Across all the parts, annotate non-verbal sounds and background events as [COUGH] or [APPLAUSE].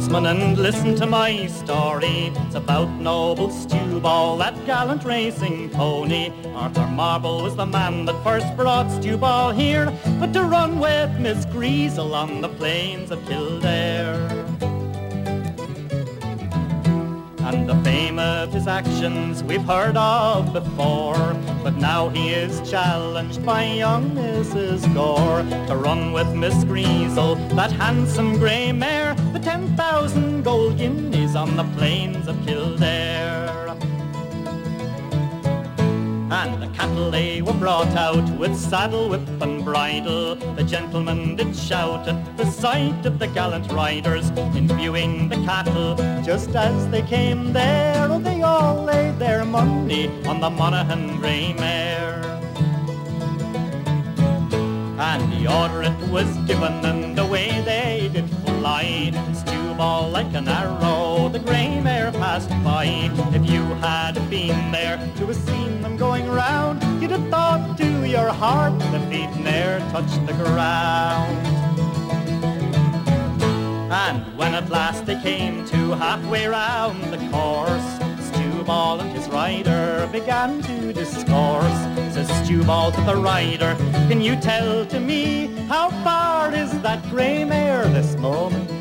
And listen to my story. It's about noble Stewball, that gallant racing pony. Arthur Marble was the man that first brought Stewball here, but to run with Miss Greasel on the plains of Kildare and the fame of his actions we've heard of before. But now he is challenged by young Mrs. Gore to run with Miss Greasel, that handsome grey mare, the 10,000 gold guineas on the plains of Kildare. And the cattle they were brought out with saddle, whip and bridle. The gentlemen did shout at the sight of the gallant riders in viewing the cattle. Just as they came there, oh, they all laid their money on the Monaghan grey mare. And the order it was given and away they fly. Stewball like an arrow, the grey mare passed by. If you had been there to have seen them going round, you'd have thought to your heart the feet ne'er touched the ground. And when at last they came to halfway round the course, Stewball and his rider began to discourse. Says Stewball to the rider, can you tell to me how far is that grey mare this moment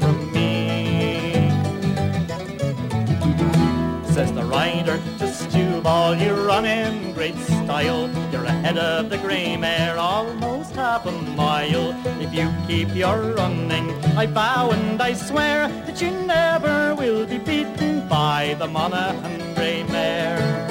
Says the rider to Stewball, you run in great style. You're ahead of the grey mare almost half a mile. If you keep your running, I vow and I swear that you never will be beaten by the Monaghan grey mare.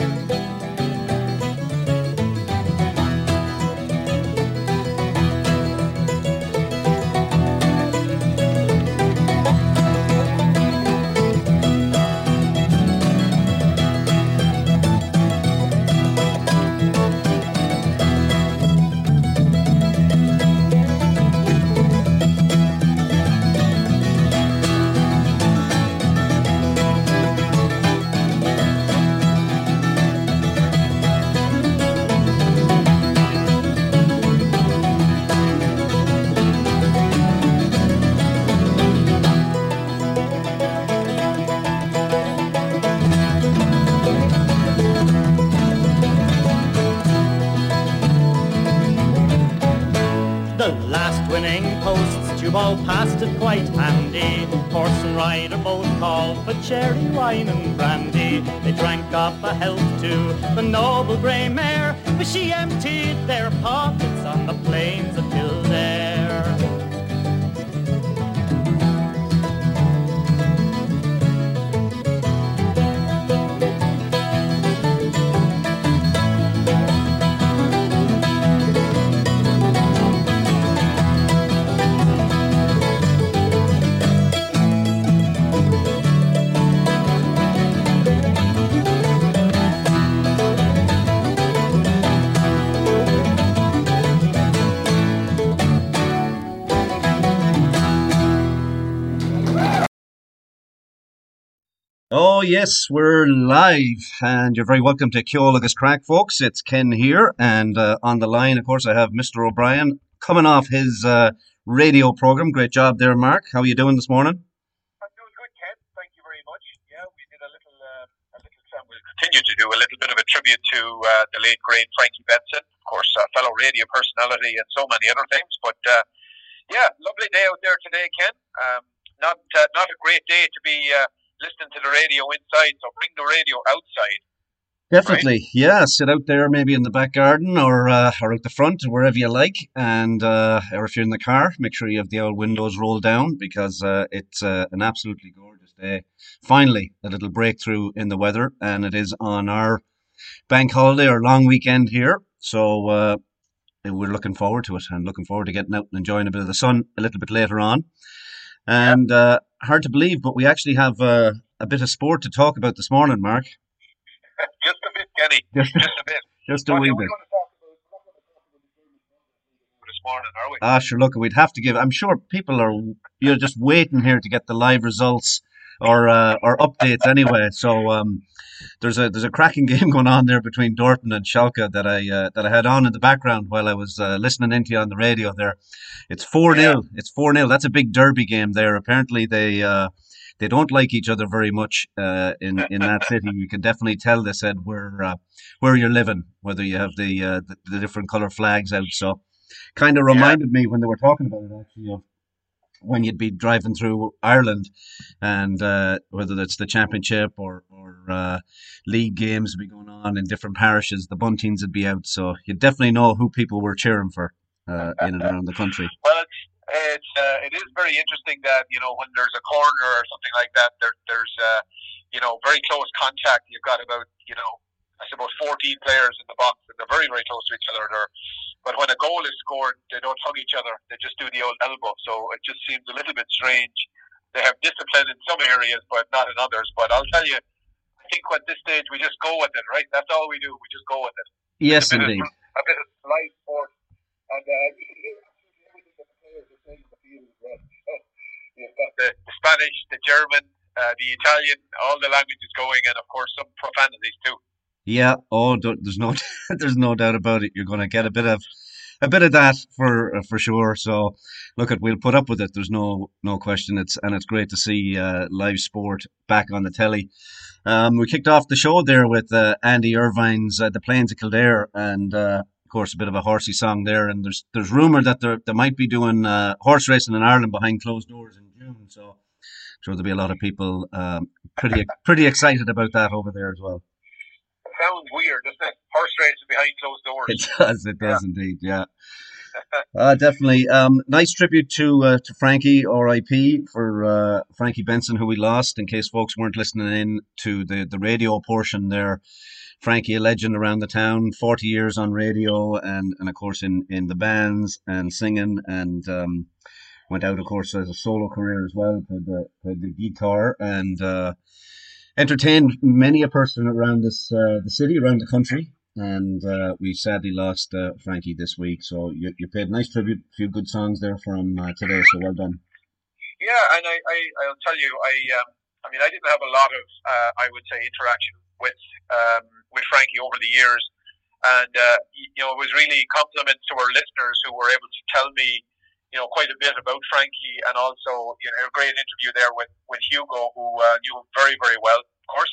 Cherry wine and brandy. They drank off a health to the noble grey mare, but she emptied their pockets on the plains yes, we're live, and you're very welcome to Ceol Agus Craic, folks. It's Ken here, and uh, on the line, of course, I have Mr. O'Brien coming off his uh, radio program. Great job there, Mark. How are you doing this morning? I'm doing good, Ken. Thank you very much. Yeah, we did a little, uh, a little. Um, we'll continue to do a little bit of a tribute to uh, the late great Frankie Benson, of course, a fellow radio personality, and so many other things. But uh, yeah, lovely day out there today, Ken. Um, not uh, not a great day to be listening to the radio inside, so bring the radio outside. Definitely, yeah. Sit out there, maybe in the back garden or uh, or out the front, wherever you like, and uh, or if you're in the car, make sure you have the old windows rolled down because uh, it's uh, an absolutely gorgeous day. Finally, a little breakthrough in the weather, and it is on our bank holiday or long weekend here. So uh, we're looking forward to it, and looking forward to getting out and enjoying a bit of the sun a little bit later on. And uh, hard to believe, but we actually have uh, a bit of sport to talk about this morning, Mark. [LAUGHS] just a bit, Kenny. [LAUGHS] Just, Just a bit. just a wee bit. gonna talk about- we're not gonna talk about the German this morning, are we? Ah, sure. Look, we'd have to give. I'm sure people are. You're just waiting here to get the live results or uh, or updates anyway. So um, there's a there's a cracking [LAUGHS] game going on there between Dortmund and Schalke that I uh, that I had on in the background while I was uh, listening into you on the radio. There, it's four 0 yeah. It's four 0 That's a big derby game there. Apparently they. Uh, they don't like each other very much uh, in in that [LAUGHS] city. You can definitely tell. They said where uh, where you're living, whether you have the, uh, the, the different color flags out. So, kind of reminded yeah. me when they were talking about it actually of when you'd be driving through Ireland, and uh, whether it's the championship or or uh, league games would be going on in different parishes, the Bunteens would be out. So you definitely know who people were cheering for uh, in and around the country. [LAUGHS] Well, it's it's uh, it is very interesting that you know when there's a corner or something like that, there, there's uh, you know very close contact. You've got about you know I suppose 14 players in the box, and they're very very close to each other. They're, but when a goal is scored, they don't hug each other. They just do the old elbow. So it just seems a little bit strange. They have discipline in some areas, but not in others. But I'll tell you, I think at this stage we just go with it, right? That's all we do. We just go with it. Yes, a indeed. Of, a bit of life sport, and uh, [LAUGHS] You've got [LAUGHS] the, the Spanish, the German, uh, the Italian, all the languages going, and of course some profanities too. Yeah. Oh, there's no, [LAUGHS] there's no doubt about it. You're going to get a bit of, a bit of that for uh, for sure. So, look, at we'll put up with it. There's no no question. It's and it's great to see uh, live sport back on the telly. Um, we kicked off the show there with uh, Andy Irvine's uh, "The Plains of Kildare," and uh, of course, a bit of a horsey song there. And there's there's rumor that they they might be doing uh, horse racing in Ireland behind closed doors in June. So, I'm sure there'll be a lot of people um, pretty pretty excited about that over there as well. Weird, doesn't it? Horse racing behind closed doors. It does. It does yeah. indeed. Yeah. [LAUGHS] uh, definitely. Um, nice tribute to uh, to Frankie, R.I.P. for uh, Frankie Benson, who we lost. In case folks weren't listening in to the the radio portion there, Frankie, a legend around the town, 40 years on radio and, and of course in, in the bands and singing and um, went out, of course, as a solo career as well, played the, played the guitar and uh, entertained many a person around this uh, the city, around the country. And uh, we sadly lost uh, Frankie this week. So you, you paid nice tribute, a few good songs there from uh, today. So well done. Yeah, and I, I, I'll tell you, I, um, I mean, I didn't have a lot of, uh, I would say, interaction with um, with Frankie over the years, and uh, you know it was really compliments to our listeners who were able to tell me you know quite a bit about Frankie, and also you know a great interview there with with Hugo, who uh, knew him very very well, of course.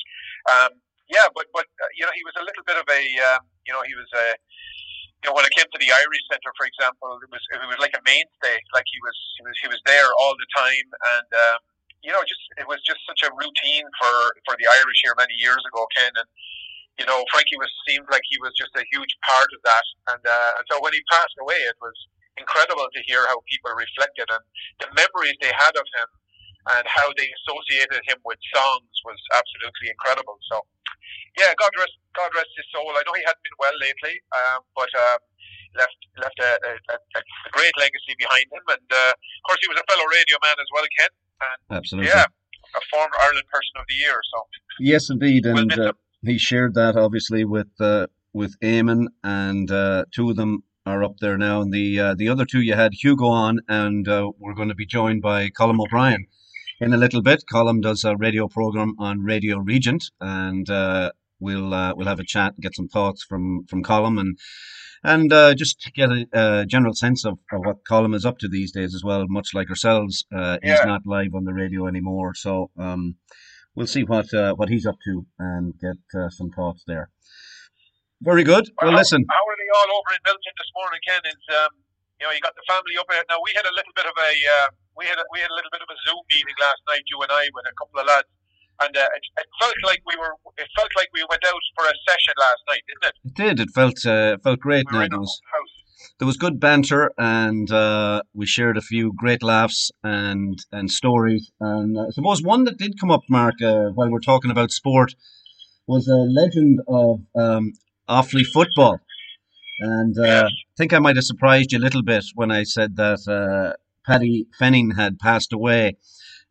Um, yeah, but but uh, you know he was a little bit of a um, you know he was a you know when it came to the Irish Centre, for example, it was it was like a mainstay, like he was he was he was there all the time, and um, you know just it was just such a routine for for the Irish here many years ago, Ken, and you know, Frankie was seemed like he was just a huge part of that. And, uh, and so when he passed away, it was incredible to hear how people reflected and the memories they had of him and how they associated him with songs was absolutely incredible. So, yeah, God rest, God rest his soul. I know he hadn't been well lately, um, but um, left left a, a, a, great legacy behind him. And uh, of course, he was a fellow radio man as well, Ken. And, Absolutely. Yeah, a former Ireland Person of the Year. So yes, indeed, and. We'll he shared that obviously with uh, with Eamon, and uh, two of them are up there now. And the uh, the other two, you had Hugo on, and uh, we're going to be joined by Colm O'Brien in a little bit. Colm does a radio program on Radio Regent, and uh, we'll uh, we'll have a chat, get some thoughts from from Colm, and and uh, just get a, a, general sense of, of what Colm is up to these days as well. Much like ourselves, uh, yeah. he's not live on the radio anymore, so um, we'll see what uh, what he's up to and get uh, some thoughts there. Very good. Well, well listen. How are they all over in Milton this morning, Ken? Is um, you know you got the family up here. Now we had a little bit of a uh, we had a, we had a little bit of a Zoom meeting last night, you and I, with a couple of lads, and uh, it, it, felt like we were it felt like we went out for a session last night, didn't it? It did. It felt uh, felt great. We now there was there was good banter and uh, we shared a few great laughs and and stories. And uh, I suppose one that did come up, Mark, uh, while we're talking about sport, was a legend of um, Offaly football. And uh, I think I might have surprised you a little bit when I said that uh, Paddy Fenning had passed away.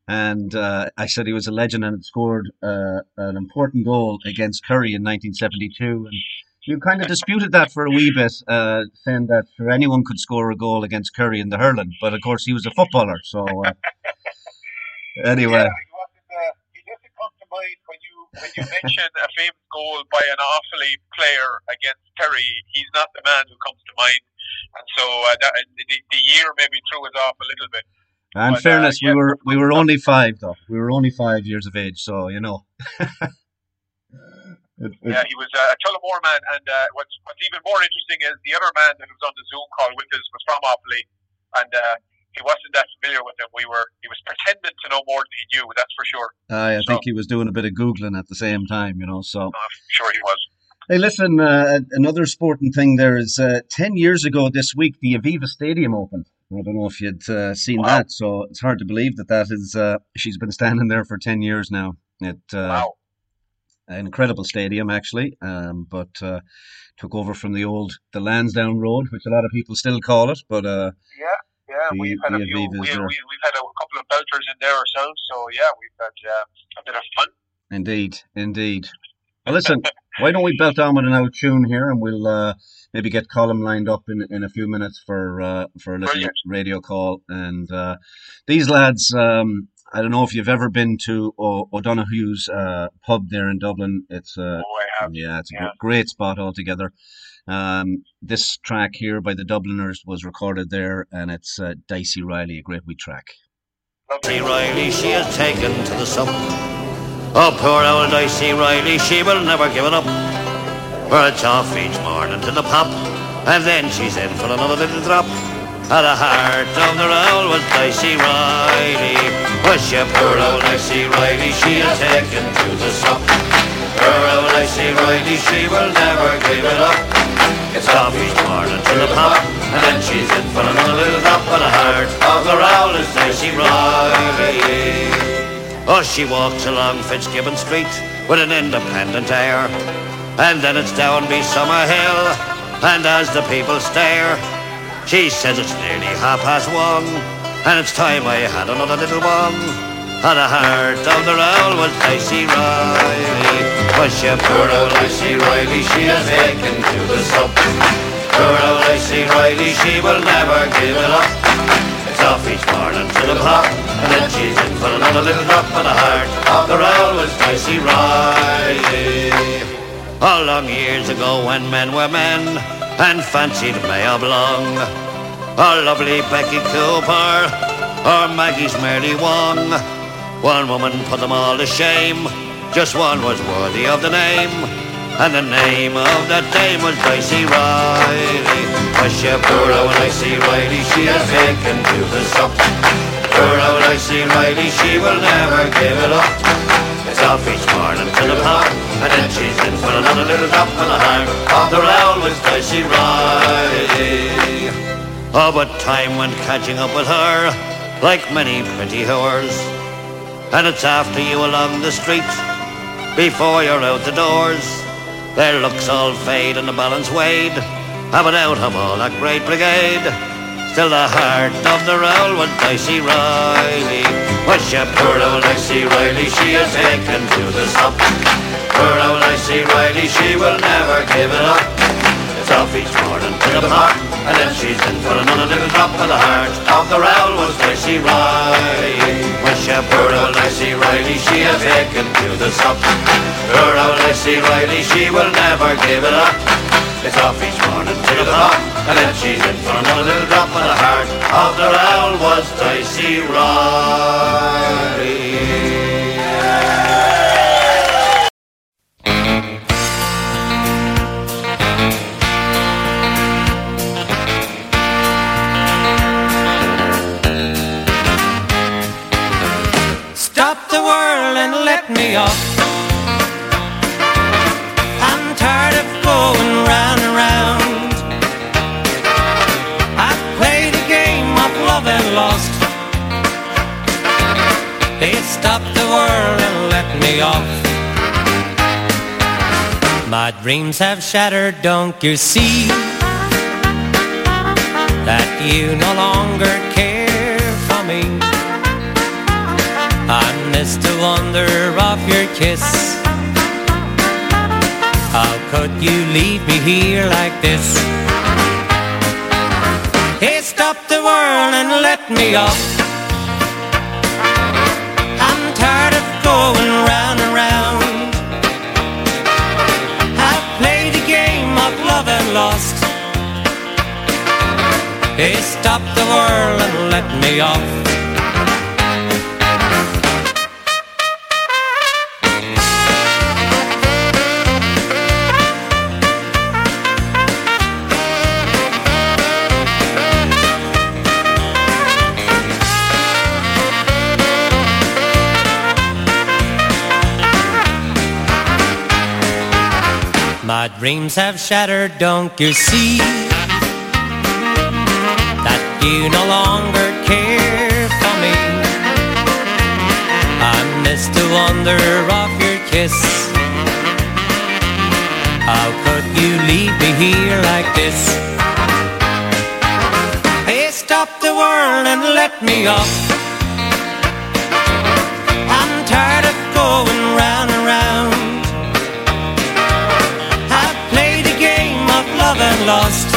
And uh, I said he was a legend and had scored an important goal against Kerry in 1972. And you kind of disputed that for a wee bit, uh, saying that sure, anyone could score a goal against Kerry in the hurling, but of course he was a footballer. So uh, [LAUGHS] anyway, yeah, he, wasn't, uh, when you mention a famous goal by an Offaly player against Kerry, he's not the man who comes to mind. And so uh, that, the, the year maybe threw us off a little bit. In but, fairness, uh, yeah. we were we were only five though. We were only five years of age, so you know. [LAUGHS] It, it, yeah, he was uh, a Tullamore man, and uh, what's what's even more interesting is the other man that was on the Zoom call with us was from Offaly, and uh, he wasn't that familiar with him. We were he was pretending to know more than he knew. That's for sure. Uh, I so, think he was doing a bit of googling at the same time, you know. So I'm sure he was. Hey, listen, uh, another sporting thing there is uh, 10 years ago this week, the Aviva Stadium opened. I don't know if you'd uh, seen wow. that, so it's hard to believe that that is, uh, she's been standing there for 10 years now. It, uh, wow. An incredible stadium, actually, um, but uh, took over from the old, the Lansdowne Road, which a lot of people still call it, but. yeah, yeah, we've had a few, we, we, have had a couple of belters in there ourselves, so yeah, we've had a bit of fun. Indeed, indeed. Well, listen, why don't we belt on with an out tune here, and we'll uh, maybe get Colm lined up in, in a few minutes for uh, for a little Brilliant. radio call. And uh, these lads, um, I don't know if you've ever been to o- O'Donoghue's uh, pub there in Dublin. It's uh, oh, yeah, it's yeah. a great spot altogether. Um, this track here by the Dubliners was recorded there, and it's uh, Dicey Riley, a great wee track. Dicey Riley, she has taken to the sun. Oh, poor old Dicey Riley, she will never give it up. For it's off each morning to the pub, and then she's in for another little drop. At the heart of the roll was Dicey Riley. Was she poor old Dicey Riley, she has taken to the sup. Poor old Dicey Riley, she will never give it up. It's each morning to the pub, and then she's in for another little drop. At the heart of the roll is Dicey Riley. Oh, she walks along Fitzgibbon Street with an independent air. And then it's down be Summer Hill, and as the people stare, she says it's nearly half past one, and it's time I had another little one. And the heart of the roll was Dicey Riley. Was she poor old Dicey Riley, she has taken to the sup. Poor old Dicey Riley, she will never give it up. It's off each morning to the clock, and then she's in for another little drop of the heart of the roll was Dicey Riley. All long years ago when men were men and fancied May Oblong, or lovely Becky Cooper, or Maggie's Mary Wong, one woman put them all to shame, just one was worthy of the name. And the name of that dame was Dicey Riley. Poor old Dicey Riley? She has taken to the. Poor old Dicey Riley, she will never give it up. It's off each morning to the pub, and then she's in for another little drop the heart of the round was Dicey Riley. Oh, but time went catching up with her, like many pretty whores. And it's after you along the street, before you're out the doors. Their looks all fade and the balance weighed. Having out of all that great brigade. Still the heart of the roll was Dicey Riley. Was she poor old Dicey Riley, she is taken to the sup. Poor old Dicey Riley, she will never give it up. Off each morning to the park, and then she's in for another little drop of the heart of the roll was Dicey Riley. When she poor old Dicey Riley, she is taken to the sup. Poor old Dicey Riley, she will never give it up. It's off each morning to the pub, and then she's in for another little drop of the heart of the round was Dicey Riley. Me off. I'm tired of going round and round. I've played a game of love and lost. It stopped the world and let me off. My dreams have shattered, don't you see? That you no longer just the wonder of your kiss. How could you leave me here like this? Hey, stop the world and let me off. I'm tired of going round and round. I've played a game of love and lost. Hey, stop the world and let me off. Dreams have shattered, don't you see? That you no longer care for me. I miss the wonder of your kiss. How could you leave me here like this? Hey, stop the world and let me off. Lost.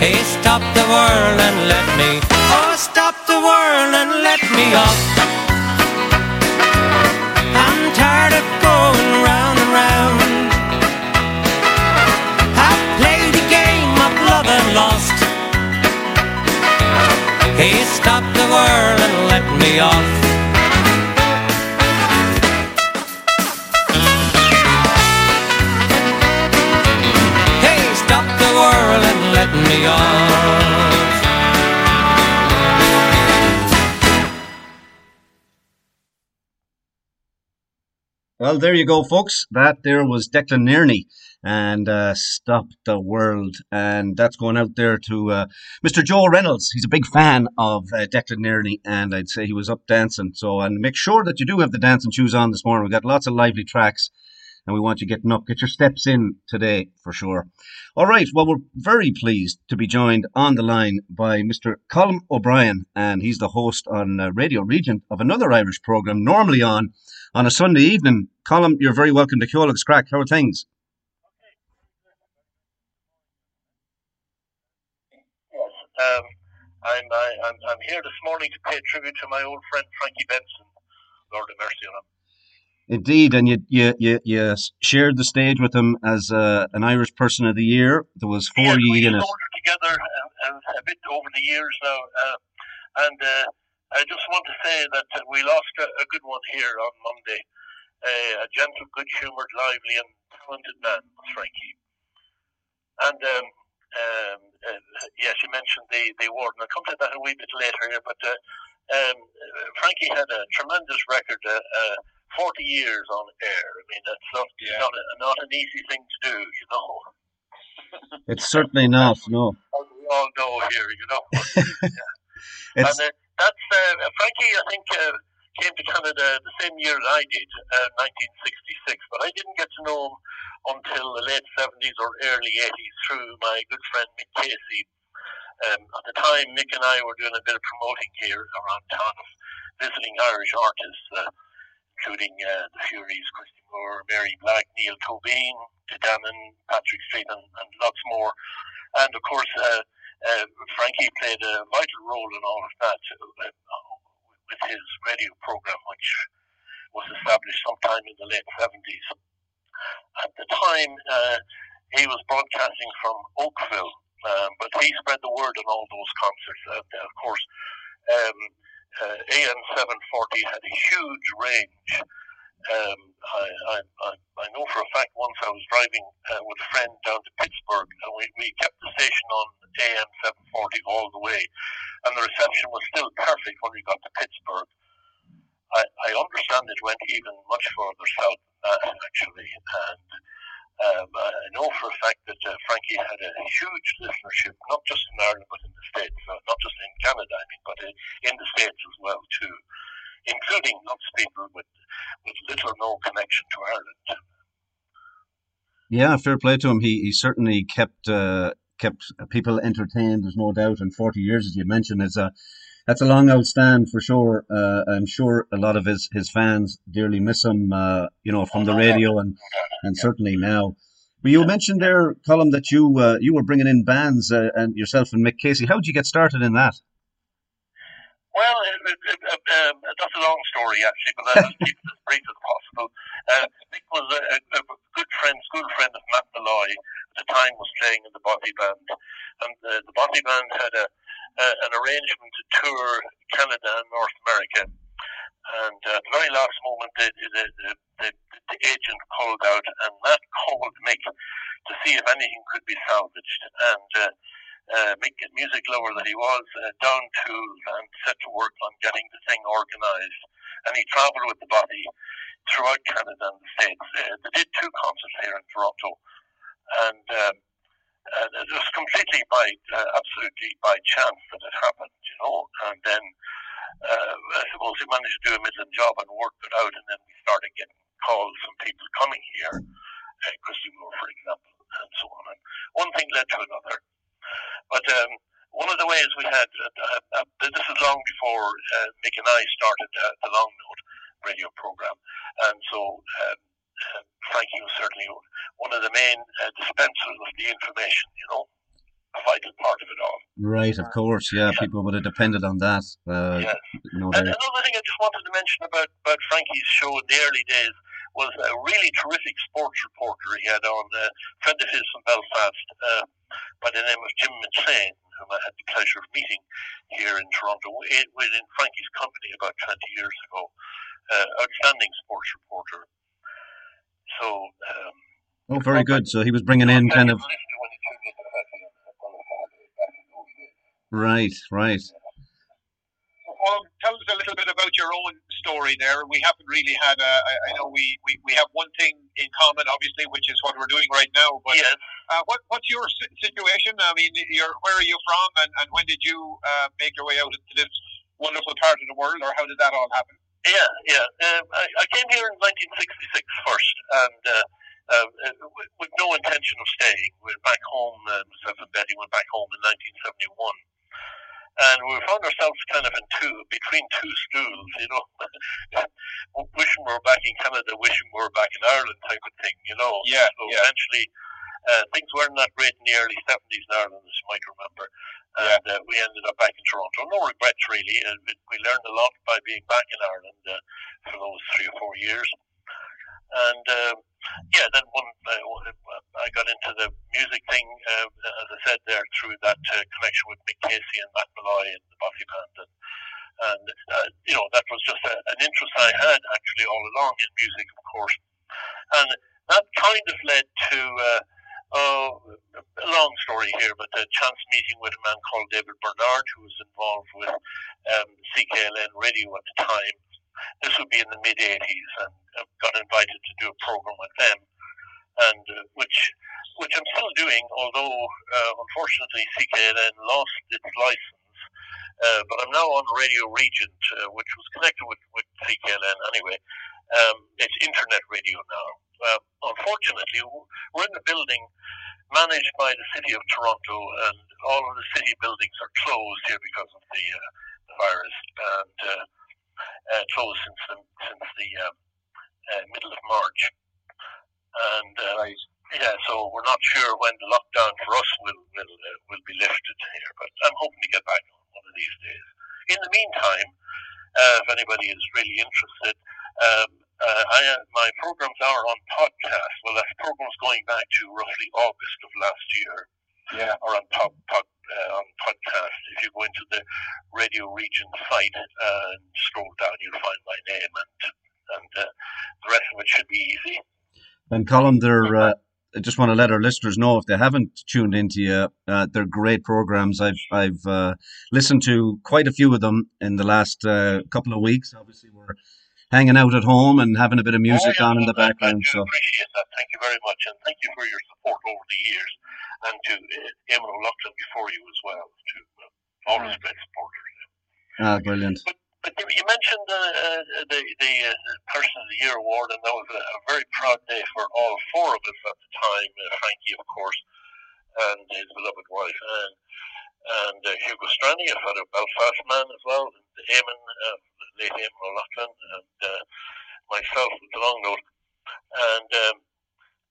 Hey, stop the world and let me. Oh, stop the world and let me off. I'm tired of going round and round. I've played a game of love and lost. Hey, stop the world and let me off. Me off. Well, there you go, folks. That there was Declan Nerney and uh, Stop the World. And that's going out there to uh, Mr. Joe Reynolds. He's a big fan of uh, Declan Nerney, and I'd say he was up dancing. So, and make sure that you do have the dancing shoes on this morning. We've got lots of lively tracks, and we want you getting up. Get your steps in today for sure. All right. Well, we're very pleased to be joined on the line by Mr. Colm O'Brien, and he's the host on uh, Radio Regent of another Irish program, normally on on a Sunday evening. Colm, you're very welcome to Ceol Agus Craic. How are things? Um, I'm, I, I'm, I'm here this morning to pay tribute to my old friend Frankie Benson. Lord have mercy on him. Indeed, and you you you, you shared the stage with him as uh, an Irish Person of the Year. There was four Yes, ye in it. together uh, uh, a bit over the years now, uh, and uh, I just want to say that we lost a, a good one here on Monday. Uh, a gentle, good-humoured, lively, and talented man Frankie. And um, um, uh, yes, you mentioned the the award, and I'll come to that a wee bit later here. But uh, um, Frankie had a tremendous record. Uh, uh, 40 years on air. I mean, that's not, not, a, not an easy thing to do, you know. [LAUGHS] It's certainly not. No, As we all know here, you know. [LAUGHS] it's and uh, that's uh, Frankie. I think uh, came to Canada the same year as I did, uh, 1966. But I didn't get to know him until the late 70s or early 80s through my good friend Mick Casey. Um, at the time, Mick and I were doing a bit of promoting here around town of visiting Irish artists, uh, including uh, the Fureys, Christy Moore, Mary Black, Neil Tobin, Dannon, Patrick Street, and, and lots more. And of course, uh, uh, Frankie played a vital role in all of that uh, with his radio program, which was established sometime in the late 70s. At the time, uh, he was broadcasting from Oakville, um, but he spread the word on all those concerts. And uh, of course, um, uh, AM 740 had a huge range. Um, I, I, I, know for a fact once I was driving uh, with a friend down to Pittsburgh, and we, we kept the station on AM 740 all the way, and the reception was still perfect when we got to Pittsburgh. I, I understand it went even much further south than that, actually, and um, I know for a fact that uh, Frankie had a huge listenership, not just in Ireland but in the States, uh, not just in Canada, I mean, but in, in the States as well too, including lots of people with with little or no connection to Ireland. yeah, fair play to him. He he certainly kept uh, kept people entertained. There's no doubt. And 40 years, as you mentioned, is a that's a long outstand for sure. Uh, I'm sure a lot of his, his fans dearly miss him, uh, you know, from the radio and, and certainly now. But you mentioned there, Colm, that you uh, you were bringing in bands uh, and yourself and Mick Casey. How did you get started in that? Well, it, it, it, um, that's a long story actually, but I'll keep it as brief as possible. Uh, Mick was a, a, good friend, school friend of Matt Molloy, at the time was playing in the Bothy Band. And uh, the Bothy Band had a, uh, an arrangement to tour Canada and North America. And uh, at the very last moment, the, the, the, the, agent called out, and Matt called Mick to see if anything could be salvaged. And uh, uh, Mick, music lover that he was, uh, down tools and set to work on getting the thing organised. And he travelled with the body throughout Canada and the States. Uh, they did two concerts here in Toronto. And um, uh, it was completely by, uh, absolutely by chance that it happened, you know. And then uh, I we managed to do a middling job and work it out. And then we started getting calls from people coming here, uh, Christy Moore, for example, and so on. And one thing led to another. But um, one of the ways we had, uh, uh, this is long before uh, Mick and I started uh, the Long Note radio program. And so um, uh, Frankie was certainly one of the main uh, dispensers of the information, you know, a vital part of it all. Right, of course, yeah, yeah. people would have depended on that. Uh, yes. and another thing I just wanted to mention about, about Frankie's show in the early days was a really terrific sports reporter he had on, a friend of his from Belfast uh, by the name of Jim McLean, whom I had the pleasure of meeting here in Toronto in Frankie's company about 20 years ago. Uh, outstanding sports reporter. So. Um, oh, very good. So he was bringing in kind of. Right, right. Well, tell us a little bit about your own story there. We haven't really had a. I know we, we, we have one thing in common, obviously, which is what we're doing right now. But yes. uh, what what's your situation? I mean, you're, where are you from, and, and when did you uh, make your way out into this wonderful part of the world, or how did that all happen? Yeah, yeah. Um, I, I came here in 1966 first, and uh, uh, with, with no intention of staying. We went back home, uh, myself and Betty went back home in 1971. And we found ourselves kind of in two, between two stools, you know, [LAUGHS] wishing we were back in Canada, wishing we were back in Ireland type of thing, you know. Yeah. So yeah. eventually, uh, things weren't that great in the early 70s in Ireland, as you might remember. And uh, we ended up back in Toronto. No regrets, really. Uh, we learned a lot by being back in Ireland uh, for those three or four years. And uh, yeah, then one, uh, I got into the music thing, uh, as I said there, through that uh, connection with Mick Casey and Matt Molloy and the Bothy Band. And, and uh, you know, that was just a, an interest I had actually all along in music, of course. And that kind of led to uh, uh, a long story here, but a chance meeting with a man called David Bernard, who was involved with um, CKLN Radio at the time. This would be in the mid 80s, and I got invited to do a program with them, and uh, which which I'm still doing, although uh, unfortunately CKLN lost its license. Uh, but I'm now on Radio Regent, uh, which was connected with, with CKLN anyway. Um, it's internet radio now. Uh, unfortunately, we're in a building managed by the city of Toronto, and all of the city buildings are closed here because of the, uh, the virus, and uh, uh closed since the, since the um, uh, middle of March. And uh, right. yeah, so we're not sure when the lockdown for us will will will be lifted here, but I'm hoping to get back one of these days. In the meantime, if anybody is really interested. Um, uh, I, uh, my programs are on podcast. Well, that's programs going back to roughly August of last year. Yeah. Or on pod, pod, uh, on podcast. If you go into the Radio Regent site uh, and scroll down, you'll find my name, and and uh, the rest of it should be easy. And Colm, they're. Uh, I just want to let our listeners know if they haven't tuned into you, uh, they're great programs. I've I've uh, listened to quite a few of them in the last uh, couple of weeks. Obviously, we're hanging out at home and having a bit of music oh, on in the background. I so appreciate that. Thank you very much, and thank you for your support over the years, and to uh, Eamon O'Loughlin before you as well. To uh, always great supporters. Ah, brilliant. But, but you mentioned uh, uh, the the uh, Person of the Year award, and that was a, a, very proud day for all four of us at the time. Uh, Frankie, of course, and his beloved wife, and and uh, Hugo Strani, a fellow Belfast man as well, Eamon, uh, late Eamon O'Loughlin, and uh, myself with the long note. And um,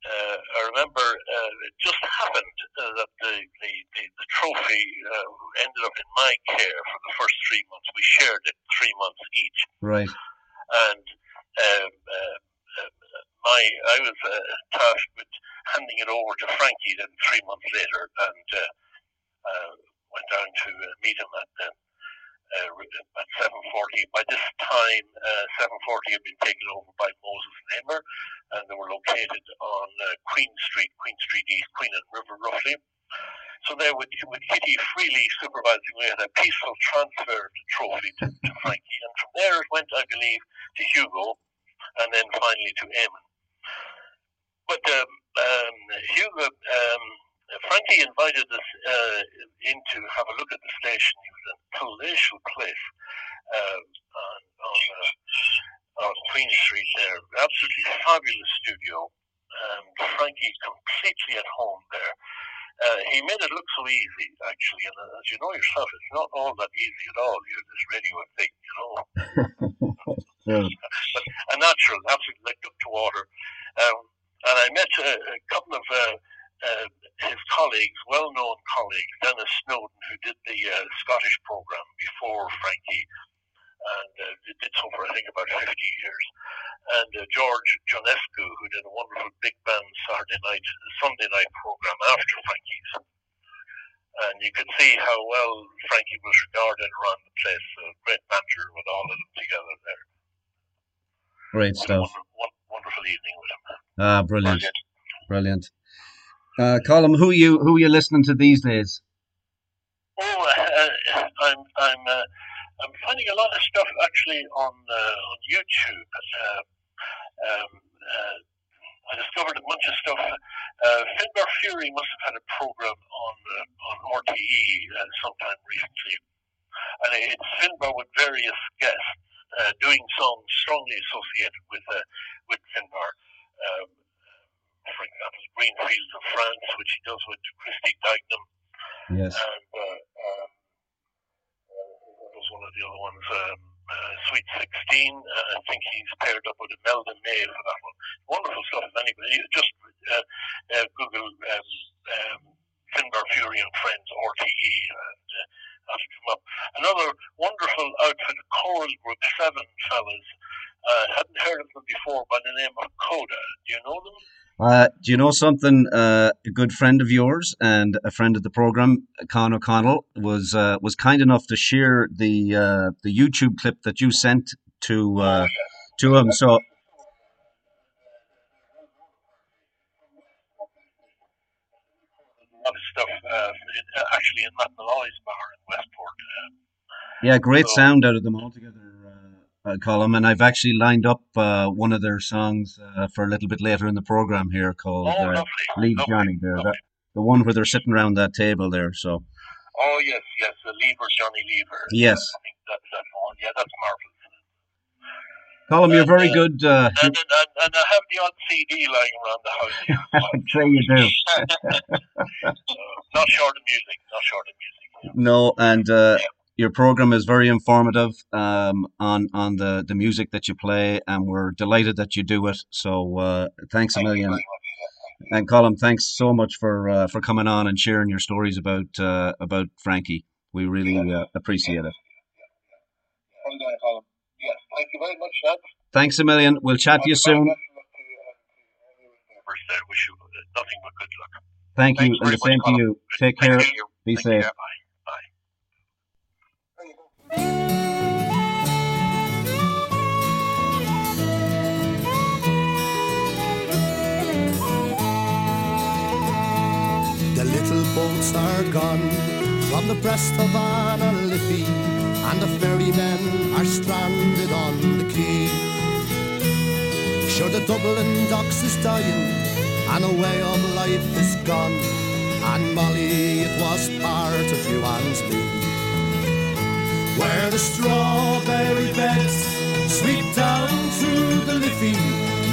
uh, I remember uh, it just happened uh, that the, the, the, the trophy uh, ended up in my care for the first three months. We shared it three months each. Right. And um, uh, uh, my I was uh, tasked with handing it over to Frankie then three months later, and uh, uh, went down to uh, meet him at uh, uh, at 7:40. By this time, uh, 7:40 had been taken over by Moses and Namer, and they were located on uh, Queen Street, Queen Street East, Queen and River, roughly. So there, with, with Kitty freely supervising, we had a peaceful transfer of the trophy to, to Frankie, and from there it went, I believe, to Hugo, and then finally to Eamon. But um, um, Hugo, um, Frankie invited us uh, in to have a look at the station. It was a palatial place um, on, on, uh, on Queen Street there. Absolutely fabulous studio. Um, Frankie completely at home there. Uh, he made it look so easy, actually. And uh, as you know yourself, it's not all that easy at all. You're this radio thing, you know. [LAUGHS] Yeah. but a natural, absolutely like duck to water. Um, and I met a, a couple of uh, uh, his colleagues, well-known colleagues, Dennis Snowden, who did the uh, Scottish program before Frankie, and uh, did so for I think about 50 years, and uh, George Jonescu, who did a wonderful big band Saturday night, Sunday night program after Frankie's. And you could see how well Frankie was regarded around the place. A great banter with all of them together there. Great stuff. wonderful, wonderful evening with him. Ah, brilliant, brilliant. Uh, Colm, who you who you listening to these days? Oh, uh, I'm I'm uh, I'm finding a lot of stuff actually on uh, on YouTube. Uh, um, uh, I discovered a bunch of stuff. Uh, Finbar Furey must have had a program on on RTE sometime recently, and it's Finbar with various guests doing songs strongly associated with uh, with Finbar. Um, for example, Green Fields of France, which he does with Christy Dignam Yes uh, what was one of the other ones? Um, uh, Sweet 16. Uh, I think he's paired up with Imelda May for that one. Wonderful stuff. If anybody, you just uh, uh, Google um, um, Finbar Furey and Friends RTE and uh, that'll come up. Another wonderful outfit, a choral group, seven fellas. Uh, hadn't heard of them before by the name of Coda. Do you know them? Uh, do you know something? Uh, a good friend of yours and a friend of the program, Con O'Connell, was uh, was kind enough to share the uh, the YouTube clip that you sent to uh, to him. So A lot of stuff actually in Matt Molloy's bar in Westport. Um, yeah, great So- sound out of them altogether, uh, uh, And I've actually lined up uh, one of their songs uh, for a little bit later in the program here called Oh, uh. Leave lovely, Johnny there. That, the one where they're sitting around that table there. So Oh, yes, yes, the Lever, Johnny Lever. Yes. I think that's that one. Yeah, that's marvelous. Colm, you're very uh, good. Uh, And, and, and, and I have the odd CD lying around the house. here. I'd say you do. [LAUGHS] Not short of music, not short of music. No, and uh, your program is very informative um, on on the, the music that you play, and we're delighted that you do it. So uh, thanks a million. And Colm, thanks so much for uh, for coming on and sharing your stories about uh, about Frankie. We really uh, appreciate it. Yes, thank you very much, lads. Thanks a million. We'll chat to you soon. Best of luck to, uh, to all your endeavours there. Wish you nothing but good luck. Thank you, and the same to you. Take care. Be safe. The little boats are gone from the breast of Anna Liffey, and the ferrymen are stranded on the quay. Sure, the Dublin docks is dying, and a way of life is gone. And Molly, it was part of you and me. Where the strawberry beds sweep down through the Liffey,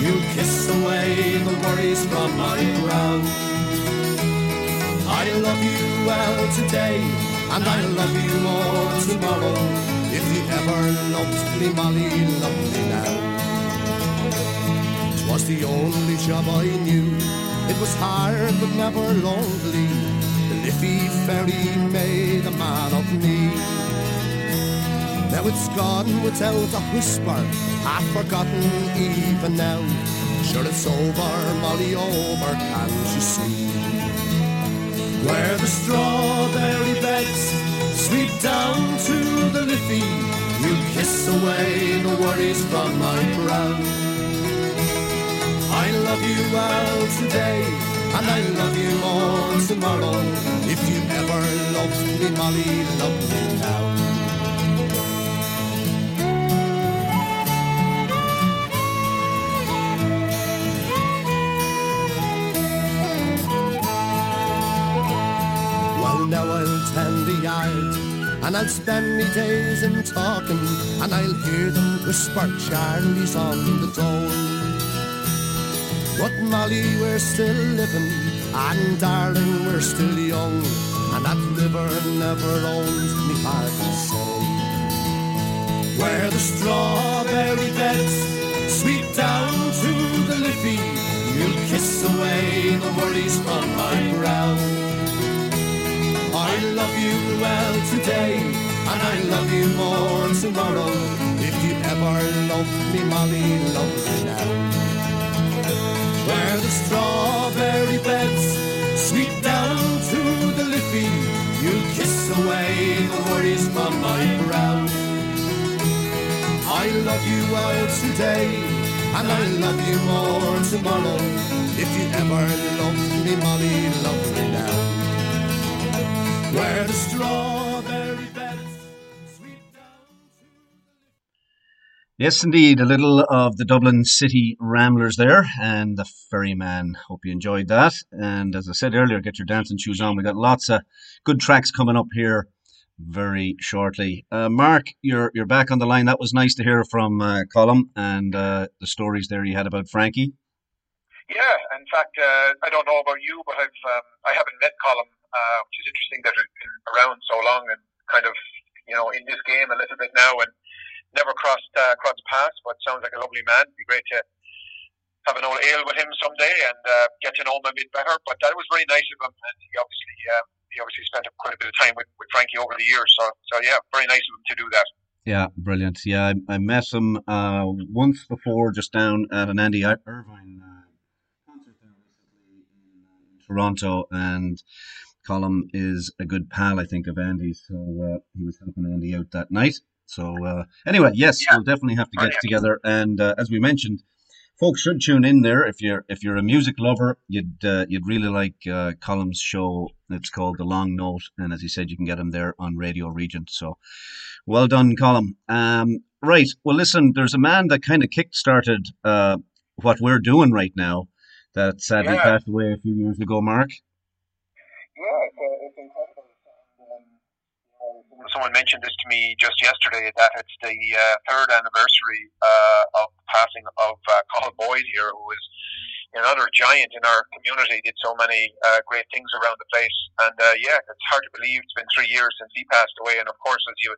you kiss away the worries from my brow. I love you well today, and I love you more tomorrow. If you ever loved me, Molly, love me now. now. 'Twas the only job I knew. It was hard but never lonely. The Liffey ferry made a man of me. Now it's gone without a whisper, half forgotten even now. Sure it's over, Molly, over, can't you see? Where the strawberry beds sweep down to the Liffey, you'll kiss away the worries from my brow. I love you well today, and I love you more tomorrow. If you ever loved me, Molly, love me now. And I'll spend me days in talking, and I'll hear them whisper Charlie's on the throne. But Molly, we're still living, and darling, we're still young, and that liver never owns me heart and soul. Where the strawberry beds sweep down to the Liffey, you'll kiss away the worries from my brow. I love you well today, and I love you more tomorrow. If you ever loved me, Molly, love me now. Where the strawberry beds sweep down to the Liffey, you'll kiss away the worries from my brow. I love you well today, and I love you more tomorrow. If you ever loved me, Molly, love me now. Where the strawberry beds sweep down to Yes, indeed, a little of the Dublin City Ramblers there, and the Ferryman. Hope you enjoyed that. And as I said earlier, get your dancing shoes on. We got lots of good tracks coming up here very shortly. Uh, Mark, you're you're back on the line. That was nice to hear from uh, Colm and uh, the stories there you had about Frankie. Yeah, in fact, uh, I don't know about you, but I've um, I haven't met Colin, uh, which is interesting that it's been around so long and kind of you know in this game a little bit now and never crossed uh, crossed paths, but sounds like a lovely man. It'd be great to have an old ale with him someday and uh, get to know him a bit better. But that was very nice of him, and he obviously uh, he obviously spent quite a bit of time with, with Frankie over the years. So so yeah, very nice of him to do that. Yeah, brilliant. Yeah, I, I met him uh, once before, just down at an Andy Irvine uh, concert there recently in, uh, in Toronto, and Colm is a good pal, I think, of Andy's, so uh, he was helping Andy out that night. So uh, anyway, yes, Yeah. we'll definitely have to get Brilliant. together, and uh, as we mentioned. Folks should tune in there if you're if you're a music lover. You'd uh, you'd really like uh, Colm's show. It's called The Long Note, and as he said, you can get him there on Radio Regent. So, well done, Colm. Um, right. Well, listen. There's a man that kind of kick-started uh, what we're doing right now. That sadly Yeah. passed away a few years ago. Mark. Yeah, it's, uh, incredible. Um, someone mentioned this to me just yesterday that it's the uh, third anniversary uh, of the passing of uh, Cathal Boyd here, who was another giant in our community. Did so many uh, great things around the place, and uh, yeah, it's hard to believe it's been three years since he passed away. And of course, as you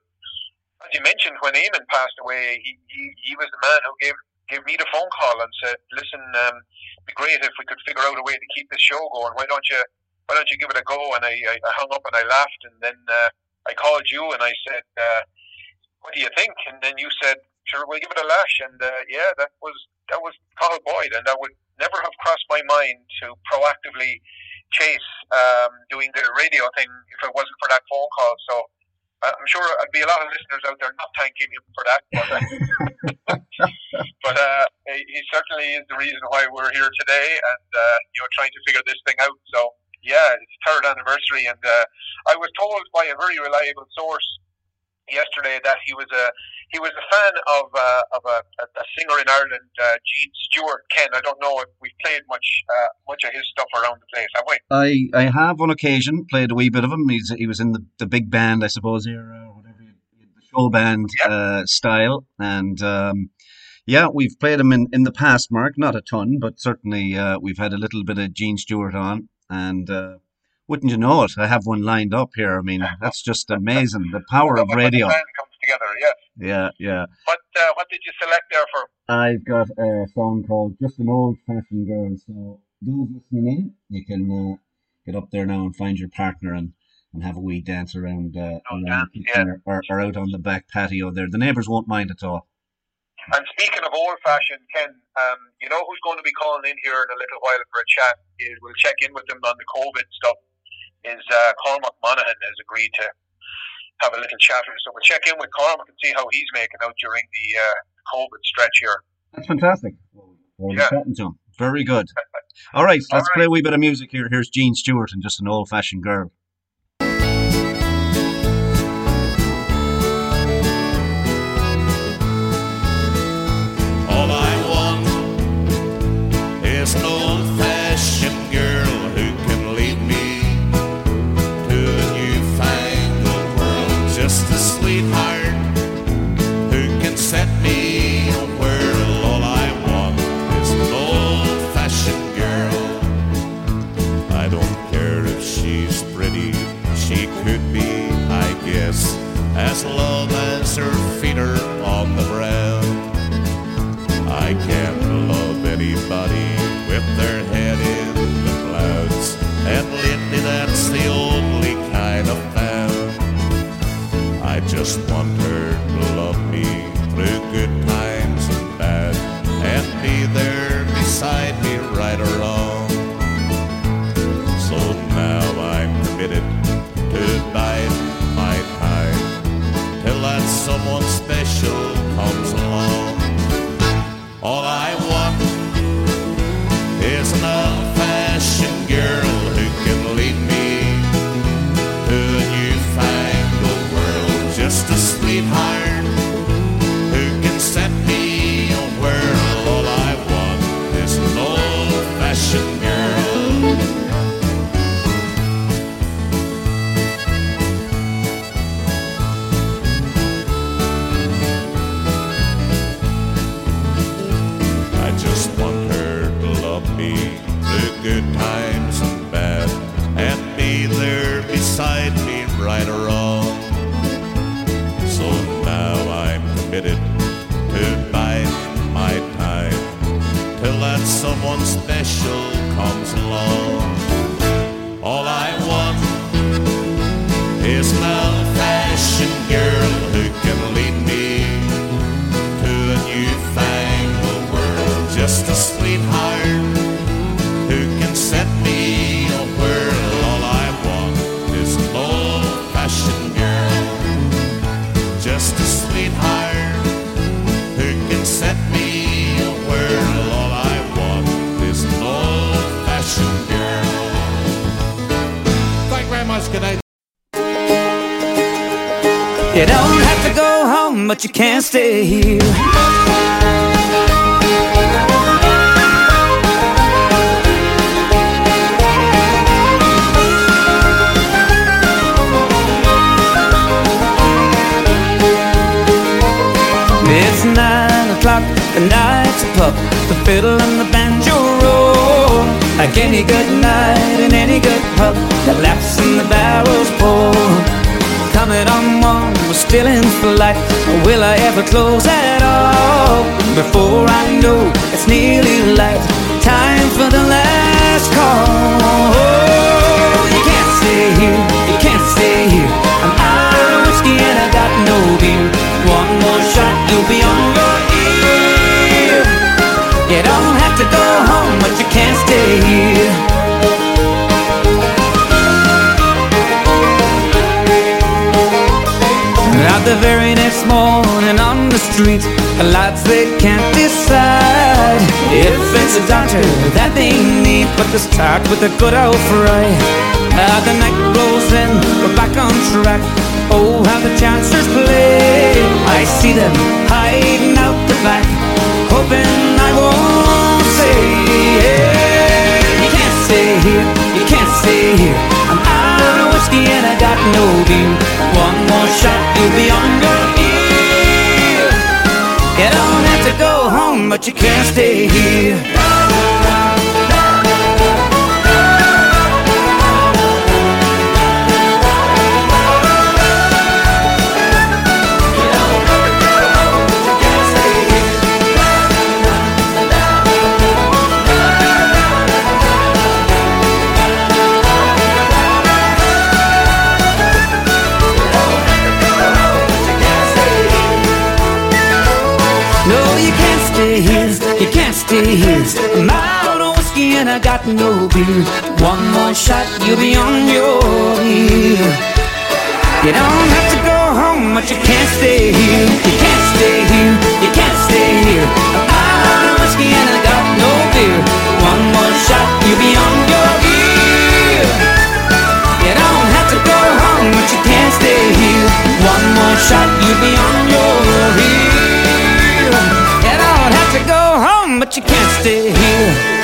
as you mentioned, when Eamon passed away, he, he, he was the man who gave gave me the phone call and said, "Listen, um, it'd be great if we could figure out a way to keep this show going. Why don't you why don't you give it a go?" And I, I, I hung up and I laughed, and then uh, I called you and I said, uh, "What do you think?" And then you said, "Sure, we'll give it a lash." And uh, yeah, that was that was Cathal Boyd, and that would never have crossed my mind to proactively chase um, doing the radio thing if it wasn't for that phone call. So. uh, I'm sure there'd be a lot of listeners out there not thanking him for that, but, uh, [LAUGHS] but uh, he certainly is the reason why we're here today, and uh, you know, trying to figure this thing out. So, yeah, it's third anniversary, and uh, I was told by a very reliable source yesterday that he was a he was a fan of uh, of a, a singer in Ireland, uh, Gene Stuart. Ken, I don't know if we've played much uh, much of his stuff around the place, have we? I, I have on occasion played a wee bit of him. He's he was in the, the big band, I suppose, era or whatever the show band uh, style, and um, yeah, we've played him in, in the past, Mark. Not a ton, but certainly uh, we've had a little bit of Gene Stuart on, and uh, wouldn't you know it? I have one lined up here. I mean, that's just amazing. The power of [LAUGHS] When the radio. band comes together, yes. Yeah, yeah. What uh, what did you select there for? I've got a song called Just an Old Fashioned Girl. So those listening in, you can uh, get up there now and find your partner and, and have a wee dance around, uh, Oh, around dance, the kitchen or, or, or out on the back patio there. The neighbours won't mind at all. And speaking of old fashioned, Ken, um, you know who's going to be calling in here in a little while for a chat? Is we'll check in with them on the COVID stuff. Is uh, Cormac Monaghan has agreed to have a little chat with us. So we'll check in with Cormac and see how he's making out during the uh, COVID stretch here. That's fantastic. We'll Yeah. chatting to him. Very good. [LAUGHS] All right, let's All right. play a wee bit of music here. Here's Gene Stuart and just an old fashioned girl. Special comes along. You can't stay here. It's nine o'clock, the night's up, the fiddle and the banjo roll. Like any good night in any good still in flight. Will I ever close at all? Before I know it's nearly light, time for the last call. Oh, you can't stay here, you can't stay here. I'm out of whiskey and I got no beer. One more shot, you'll be on your ear. You don't have to go home, but you can't stay here. On the street, the lights they can't decide if it's a doctor that they need. But they start with a good old fry. How the night rolls in, we're back on track. Oh, how the chancers play! I see them hiding out the back, hoping I won't say, you can't stay here, you can't stay here. I'm out of whiskey and I got no beer. One more shot, you'll be on your ear. But you can't stay here. Here. I'm out of whiskey and I got no beer. One more shot, you'll be on your ear. You don't have to go home, but you can't stay here. You can't stay here, you can't stay here. I'm out of whiskey and I got no beer. One more shot, you'll be on your ear. You don't have to go home, but you can't stay here. One more shot, you'll be on your ear. But you can't stay here.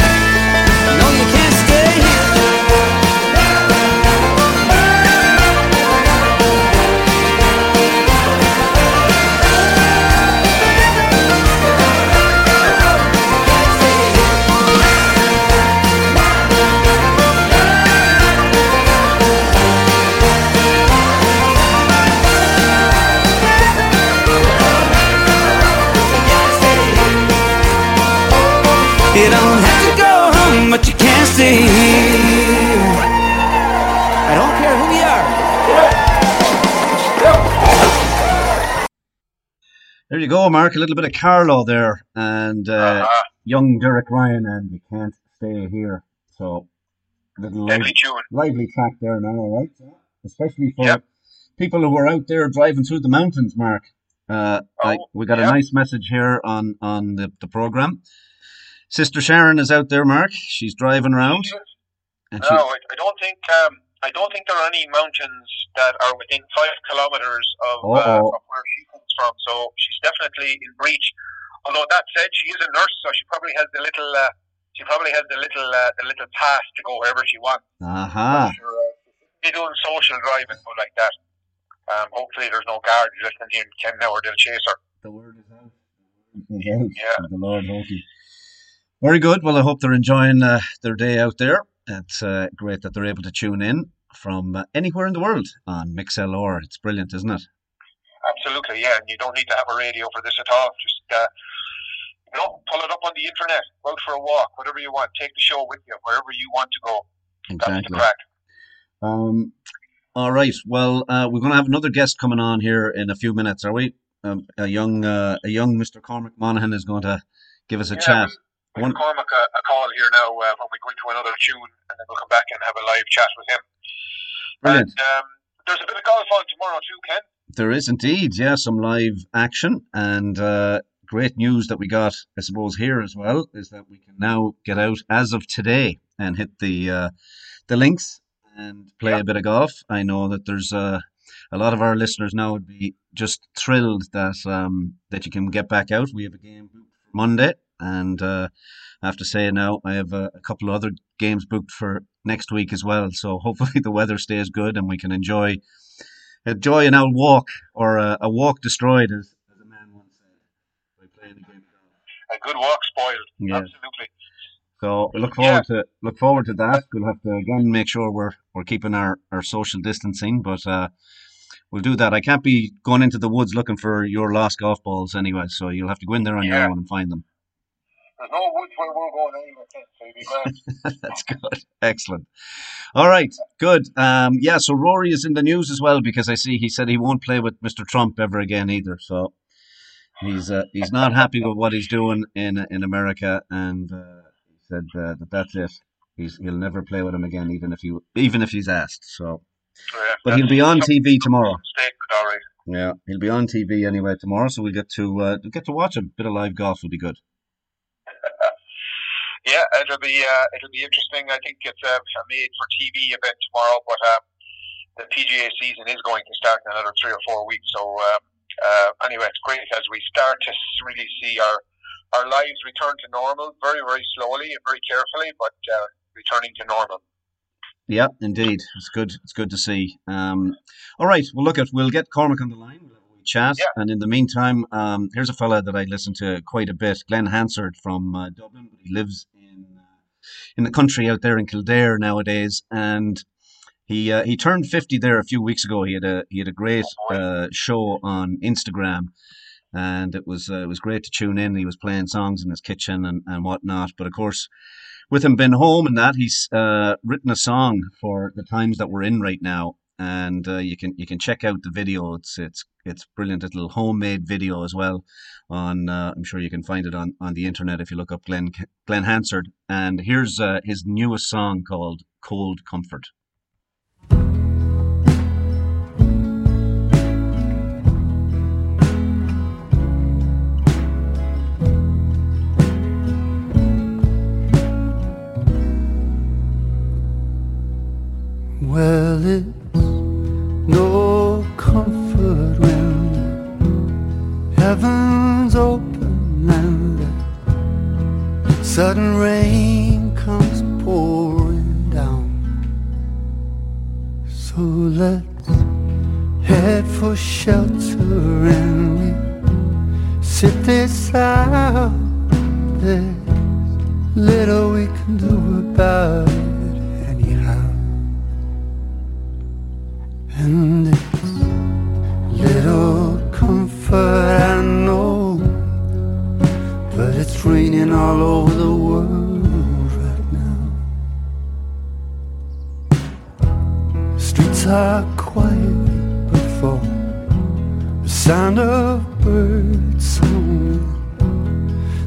You don't have to go home, but you can't stay here. I don't care who you are. There you go, Mark. A little bit of Carlow there, and uh, Uh-huh. young Derek Ryan, and you can't stay here. So, little lively, lively track there now, all right? Especially for Yep. people who are out there driving through the mountains, Mark. Uh, I, Oh, we got a nice message here on on the, the program. Sister Sharon is out there, Mark. She's driving around, No, I, I don't think um, I don't think there are any mountains that are within five kilometers of, uh, of where she comes from. So she's definitely in breach. Although that said, she is a nurse, so she probably has the little uh, she probably has the little uh, the little pass to go wherever she wants. aha, Sure, uh, Be doing social driving or like that. Um, hopefully, there's no guards listening in Ken now or they'll chase her. the word is out. The word is out. Yeah. The Lord Hokey. Very good. Well, I hope they're enjoying uh, their day out there. It's uh, great that they're able to tune in from uh, anywhere in the world on Mixlr. It's brilliant, isn't it? Absolutely, yeah. And you don't need to have a radio for this at all. Just uh, you know, pull it up on the internet, go out for a walk, whatever you want. Take the show with you wherever you want to go. Exactly. Um, all right. Well, uh, we're going to have another guest coming on here in a few minutes, are we? Um, a young, uh, a young Mr. Cormac Monaghan is going to give us a Yeah, chat. One- can call him a, a call here now uh, when we go into another tune, and then we'll come back and have a live chat with him. Brilliant. And um, there's a bit of golf on tomorrow too, Ken. There is indeed, yeah, some live action and uh, great news that we got, I suppose, here as well is that we can now get out as of today and hit the uh, the links and play Yeah. a bit of golf. I know that there's uh, a lot of our listeners now would be just thrilled that um, that you can get back out. We have a game Monday, and uh, I have to say now I have a, a couple of other games booked for next week as well. So hopefully [LAUGHS] the weather stays good and we can enjoy enjoy an old walk or a, a walk destroyed, as, as a man once said, by playing a game of golf. A good walk spoiled. Yes. Absolutely. So we look forward to look forward to that. We'll have to again make sure we're we're keeping our, our social distancing, but uh, we'll do that. I can't be going into the woods looking for your lost golf balls anyway, so you'll have to go in there on your own and find them. There's no woods where we're going anyway, so be grand. That's good. Excellent. All right. Good. Um, yeah. So Rory is in the news as well because I see he said he won't play with Mr. Trump ever again either. So he's uh, he's not happy with what he's doing in in America, and uh, he said uh, that that's it. He's he'll never play with him again, even if you even if he's asked. So, yeah, but he'll be on TV tomorrow. Statement, all right. Yeah, he'll be on TV anyway tomorrow, so we'll get to uh, get to watch him. A bit of live golf will be good. Yeah, it'll be uh, it'll be interesting. I think it's uh, a made for TV event tomorrow, but um, the PGA season is going to start in another three or four weeks. So um, uh, anyway, it's great as we start to really see our our lives return to normal, very very slowly and very carefully, but uh, returning to normal. Yeah, indeed. It's good. It's good to see. Um, all right. Well, look at we'll get Cormac on the line. We'll have a wee chat. Yeah. And in the meantime, um, here's a fella that I listen to quite a bit, Glen Hansard from uh, Dublin, but he lives in the country out there in Kildare nowadays, and he uh, he turned 50 there a few weeks ago. He had a he had a great uh, show on Instagram. And it was uh, it was great to tune in. He was playing songs in his kitchen and, and whatnot. But of course, with him being home and that, he's uh, written a song for the times that we're in right now. And uh, you can you can check out the video. It's it's it's brilliant little homemade video as well. On uh, I'm sure you can find it on, on the internet if you look up Glenn Glen Hansard. And here's uh, his newest song called "Cold Comfort." Well, it's no comfort when heaven's open and sudden rain comes pouring down. So let's head for shelter and we sit this out. There's little we can do about it. And it's little comfort I know But it's raining all over the world right now. Streets are quiet but for the sound of song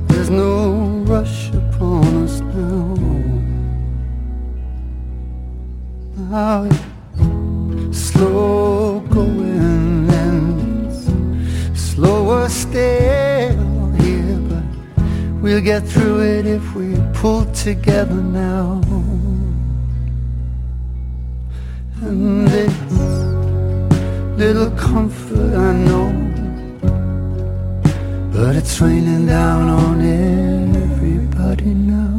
There's no rush upon us now. Now slow going and slower still here, but we'll get through it if we pull together now. And this little comfort I know, but it's raining down on everybody now.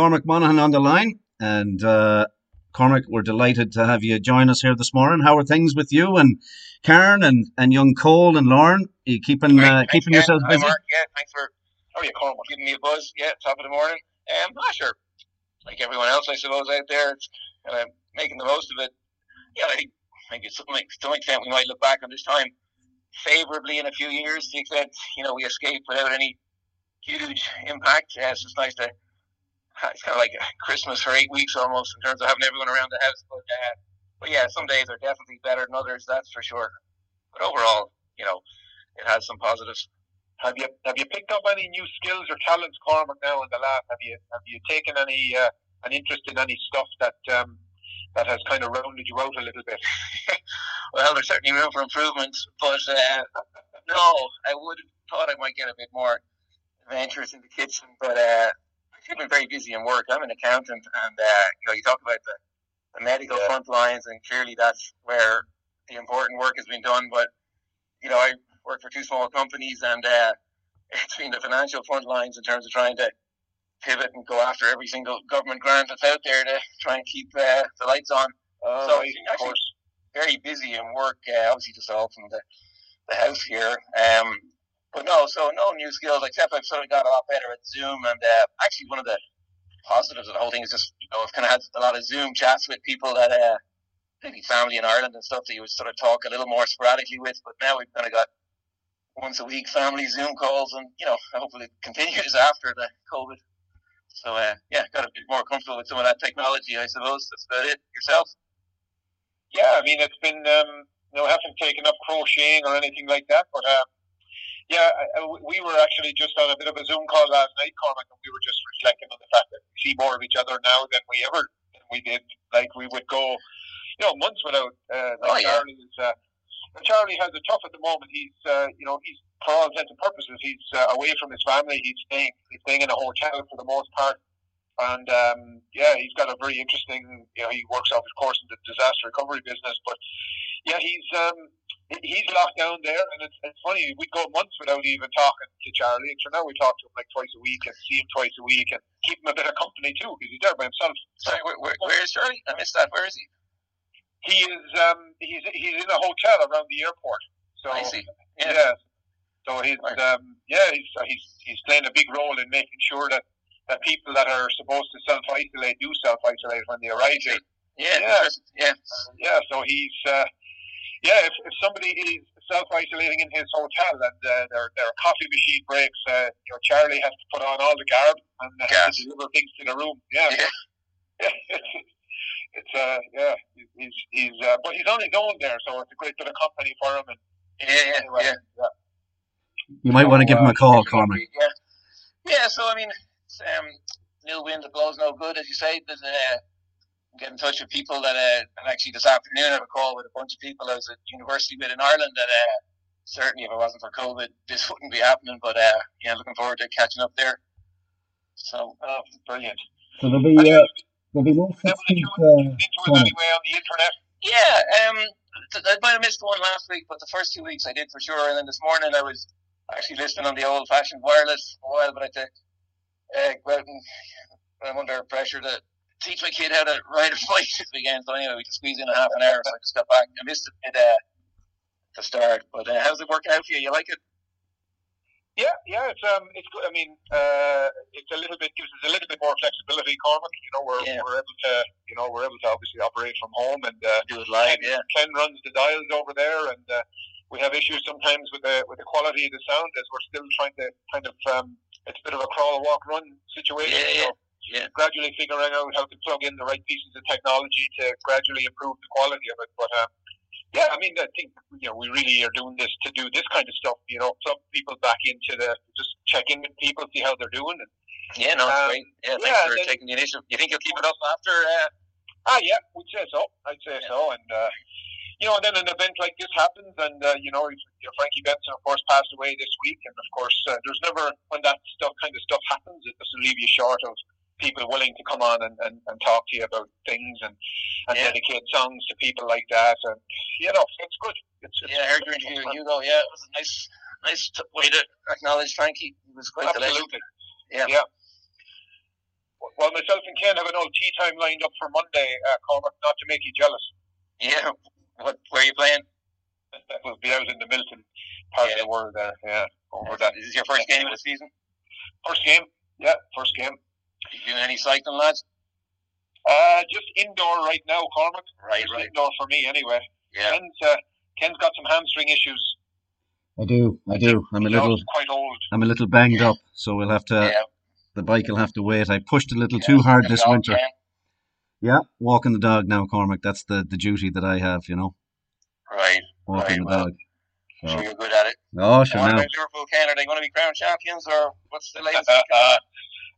Cormac Monaghan on the line, and uh, Cormac, we're delighted to have you join us here this morning. How are things with you and Karen and, and young Cole and Lauren? Are you keeping uh, keeping yourselves busy? Mark. Yeah, thanks for how are you, Cormac? Giving me a buzz. Yeah, top of the morning. Um, not sure. Like everyone else, I suppose out there, it's kind of making the most of it. Yeah, I think, I think it's something to some extent we might look back on this time favorably in a few years to the extent you know we escaped without any huge impact. Yeah, it's nice to. It's kind of like Christmas for eight weeks almost in terms of having everyone around the house. But, uh, but yeah, some days are definitely better than others. That's for sure. But overall, you know, it has some positives. Have you have you picked up any new skills or talents, Cormac? Now in the last, have you have you taken any uh, an interest in any stuff that um, that has kind of rounded you out a little bit? [LAUGHS] well, there's certainly room for improvement, but uh, no, I would have thought I might get a bit more adventures in the kitchen, but uh, I've been very busy in work. I'm an accountant, and uh, you know, you talk about the, the medical yeah. front lines, and clearly that's where the important work has been done. But you know, I work for two small companies, and uh, [LAUGHS] it's been the financial front lines in terms of trying to pivot and go after every single government grant that's out there to try and keep uh, the lights on. Uh, so of course, very busy in work. Uh, obviously, just all from the the house here. Um, but no, so no new skills except I've sort of got a lot better at Zoom. And uh, actually, one of the positives of the whole thing is just you know I've kind of had a lot of Zoom chats with people that uh, maybe family in Ireland and stuff that you would sort of talk a little more sporadically with. But now we've kind of got once a week family Zoom calls, and you know hopefully it continues [LAUGHS] after the COVID. So uh, yeah, got a bit more comfortable with some of that technology, I suppose. That's about it. Yourself? Yeah, I mean it's been um, you know I haven't taken up crocheting or anything like that, but. Uh, yeah, I, we were actually just on a bit of a Zoom call last night, Cormac, and we were just reflecting on the fact that we see more of each other now than we ever than we did. Like we would go, you know, months without. Uh, like Oh, yeah. Charlie is. Uh, Charlie has it tough at the moment. He's, uh, you know, he's for all intents and purposes, he's uh, away from his family. He's staying, he's staying in a hotel for the most part. And um, yeah, he's got a very interesting. You know, he works out, of course, in the disaster recovery business. But yeah, he's um, he's locked down there, and it's, it's funny. We'd go months without even talking to Charlie, and so now we talk to him like twice a week and see him twice a week and keep him a bit of company too because he's there by himself. Sorry, where, where, where is Charlie? I missed that. Where is he? He is um, he's he's in a hotel around the airport. So I see. yeah. Yeah. So he's um, yeah he's he's he's playing a big role in making sure that, that people that are supposed to self isolate do self isolate when they arrive here. Yeah. Yeah. Yeah. Yeah, so he's uh, yeah. If, if somebody is self isolating in his hotel and uh, their their coffee machine breaks, uh, you know Charlie has to put on all the garb and uh, has to deliver things to the room. Yeah, it's, [LAUGHS] it's uh yeah he's he's uh, but he's on his own there, so it's a great bit of company for him. And Yeah. Yeah. anyway, yeah. yeah. You might want to give him a call, Cormac. Yeah. Yeah. So I mean, it's, um, new wind that blows no good, as you say. There's uh, get in touch with people that uh, and actually this afternoon I have a call with a bunch of people I was at university with in Ireland that uh, certainly if it wasn't for COVID this [LAUGHS] wouldn't be happening. But uh, yeah, looking forward to catching up there. So oh, brilliant. So there'll be uh, there'll be no sixteenth. Uh, Into anyway on the internet. Yeah, um, th- I might have missed one last week, but the first two weeks I did for sure. And then this morning I was actually listening on the old-fashioned wireless for a while, but I had to uh, go out and I'm under pressure to teach my kid how to ride a bike this weekend. So anyway, we can squeeze in a half an hour, so I just got back. I missed it at uh, the start, but uh, how's it working out for you? You like it? Yeah, yeah, it's um, it's good. I mean, uh, it's a little bit gives us a little bit more flexibility, Cormac. You know, we're Yeah. we're able to, you know, we're able to obviously operate from home and uh, do it live. Ken, Yeah, Ken runs the dials over there, and uh, we have issues sometimes with the with the quality of the sound as we're still trying to kind of um, it's a bit of a crawl, walk, run situation. Yeah, yeah, so yeah. gradually figuring out how to plug in the right pieces of technology to gradually improve the quality of it. But um, yeah, I mean, I think you know we really are doing this to do this kind of stuff. You know, plug people back into the just check in with people, see how they're doing. And, yeah, no, Um, great. Yeah, thanks yeah, for then- taking the initiative. You think you'll keep it up after? Uh, ah, yeah, we'd say so. I'd say so. And uh, you know, then an event like this happens, and uh, you know, you know, Frankie Benson, of course, passed away this week, and of course, uh, there's never when that stuff kind of stuff happens, it doesn't leave you short of people willing to come on and, and, and talk to you about things and, and Yeah. dedicate songs to people like that, and you know, it's good. It's, it's yeah, I heard your interview with Hugo. Yeah, it was a nice, nice way to acknowledge Frankie. He was quite. Absolutely. Yeah. Yeah. Well, myself and Ken have an old tee time lined up for Monday, uh, Cormac, not to make you jealous. Yeah. What? Where are you playing? That will be out in the Milton part of the world there. Yeah, over that. Is this your first game of the season? First game. Yeah, first game. You doing any cycling, lads? Uh, just indoor right now, Cormac. Right, Just right. Indoor for me, anyway. Yeah. Ken's, uh, Ken's got some hamstring issues. I do, I do. I'm a You little, quite old. I'm a little banged up, so we'll have to. Yeah. The bike will have to wait. I pushed a little too hard this winter. jam. Yeah, walking the dog now, Cormac. That's the the duty that I have. You know, Right. walking Right, the well, dog. Sure, So, you're good at it. oh, sure now. Liverpool, Ken? Are they going to be crown champions, or what's the latest? [LAUGHS]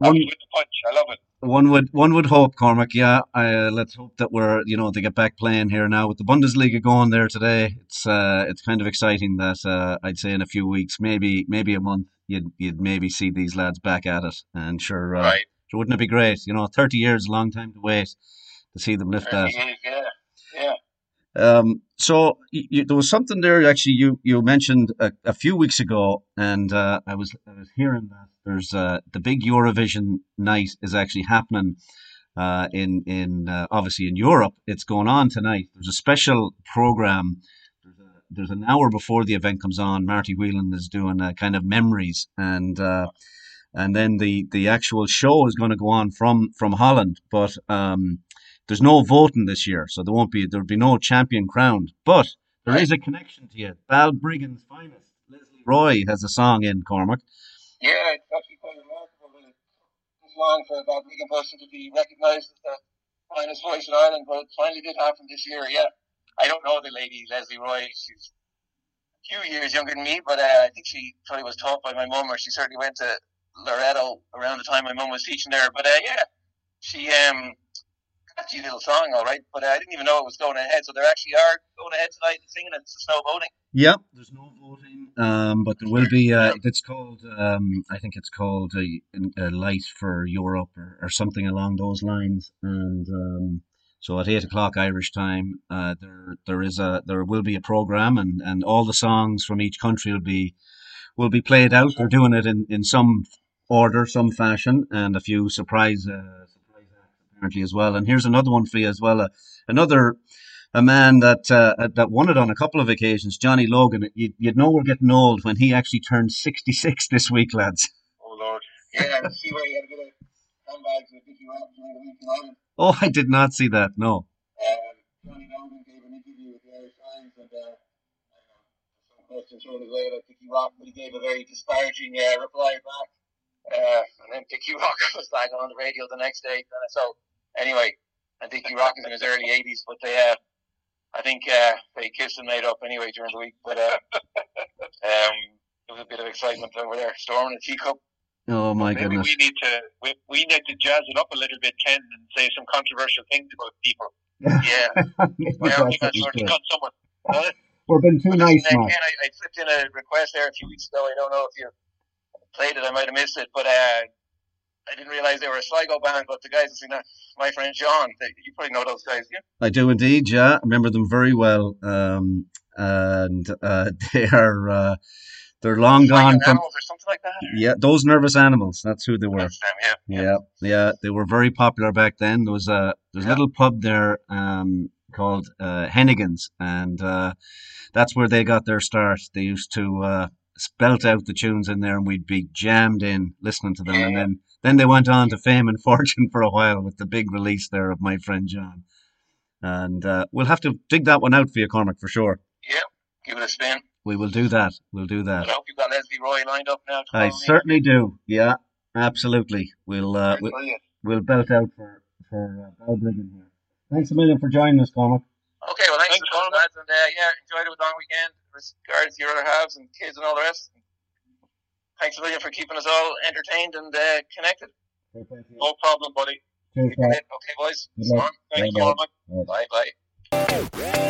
One, with the punch. I love it. one would one would hope, Cormac. Yeah, I, uh, let's hope that we're you know they get back playing here now with the Bundesliga going there today. It's uh it's kind of exciting that uh, I'd say in a few weeks, maybe maybe a month, you'd you'd maybe see these lads back at it. And sure, uh, Right. sure wouldn't it be great? You know, thirty years, a long time to wait to see them lift that. Yeah, yeah. Um, so you, there was something there actually you you mentioned a, a few weeks ago, and uh, I was I was hearing that there's uh, the big Eurovision night is actually happening uh, in in uh, obviously in Europe. It's going on tonight. There's a special program. There's, a, there's an hour before the event comes on. Marty Whelan is doing a kind of memories and. Uh, and then the, the actual show is going to go on from, from Holland, but um, there's no voting this year, so there won't be there'll be no champion crowned. But there is a connection to you. Balbriggan's finest, Lesley Roy, has a song in Cormac. Yeah, it's actually quite remarkable that it took this long for a Balbriggan person to be recognised as the finest voice in Ireland, but it finally did happen this year, yeah. I don't know the lady, Lesley Roy. She's a few years younger than me, but uh, I think she probably was taught by my mum, or she certainly went to Loreto around the time my mum was teaching there. But uh, yeah, she um, catchy little song, all right. But uh, I didn't even know it was going ahead. So they actually are going ahead tonight and singing it. It's no voting. Yep, there's no voting, um, but there will be. Uh, it's called, um, I think it's called a, a light for Europe or, or something along those lines. And um, so at eight o'clock Irish time, uh, there there is a there will be a program, and, and all the songs from each country will be will be played out. They're doing it in, in some order, some fashion, and a few surprise uh, surprise acts apparently as well. And here's another one for you as well. Uh, another a man that uh, that won it on a couple of occasions, Johnny Logan. You'd, you'd know we're getting old when he actually turned 66 this week, lads. Oh Lord, yeah, see where he had a bit of handbags with Dickie Rock during the week in Ireland. Oh, I did not see that. No. Um, Johnny Logan gave an interview with the Irish Times and uh, I don't some questions thrown his way about Dickie Rock, but he gave a very disparaging uh, reply back. Uh, and then Dickie [LAUGHS] Rock was back on the radio the next day. Uh, so anyway, I think Dickie Rock is in his early 80s, but they, uh, I think uh, they kissed and made up anyway during the week. But uh, [LAUGHS] um, there was a bit of excitement over there, storming a teacup. Oh my Maybe goodness. we need to we, we need to jazz it up a little bit, Ken, and say some controversial things about people. [LAUGHS] Yeah, [LAUGHS] Maybe well, that's I what think that's we sort should. of got someone. We're been too Listen, nice, uh, man. Ken, I, I flipped in a request there a few weeks ago. I don't know if you played it. I might have missed it, but uh, I didn't realize they were a Sligo band. But the guys, that sing that, my friend John, they, you probably know those guys, yeah? I do indeed, yeah. I remember them very well. Um, and uh, [LAUGHS] they are uh, they're long gone from Animals or something like that. yeah, those nervous animals. That's who they were. Them, yeah. Yeah, yeah, they were very popular back then. There was a there's a little pub there um, called uh, Hennigan's, and uh, that's where they got their start. They used to uh, spelt out the tunes in there, and we'd be jammed in listening to them. And then then they went on to fame and [LAUGHS] fortune for a while with the big release there of my friend John. And uh, we'll have to dig that one out for you, Cormac, for sure. Yeah, give it a spin. We will do that. We'll do But that. I hope you've got Lesley Roy lined up now. To I follow me. certainly do. Yeah, absolutely. We'll uh, we'll, we'll belt out for for uh, Balbriggan here. Thanks a million for joining us, Cormac. Okay, well, thanks, for the lads, and uh, yeah, enjoyed it with long weekend. Regards to your other halves and kids and all the rest. Thanks a million for keeping us all entertained and uh, connected. No problem, buddy. Cheers, Okay, boys. Thank you, Cormac. Bye, bye.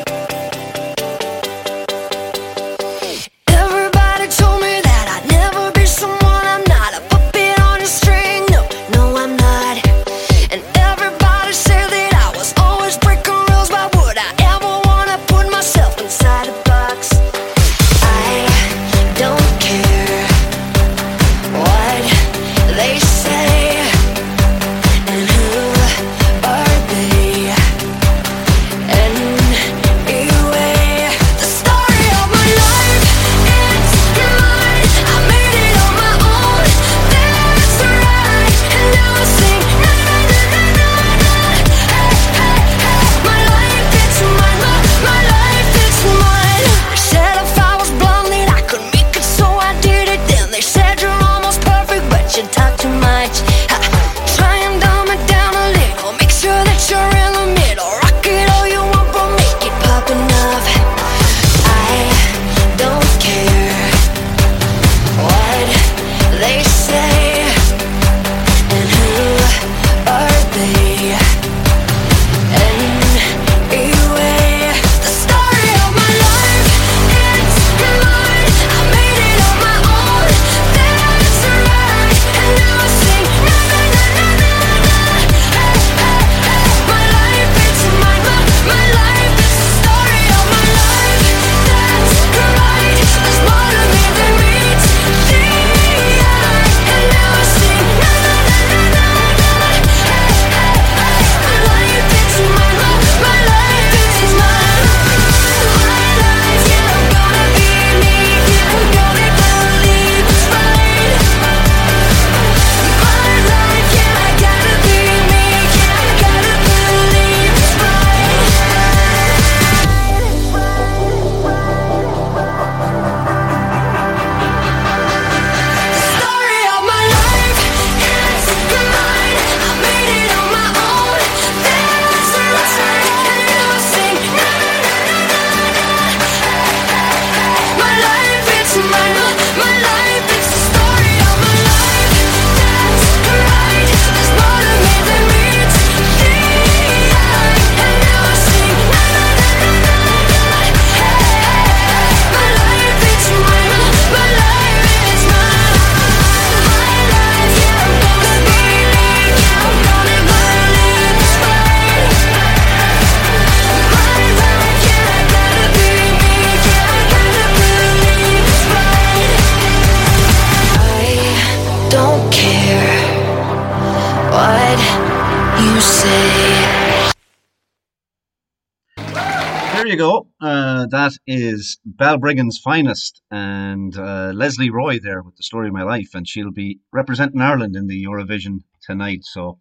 Is Balbriggan's finest and uh, Lesley Roy there with the story of my life, and she'll be representing Ireland in the Eurovision tonight. So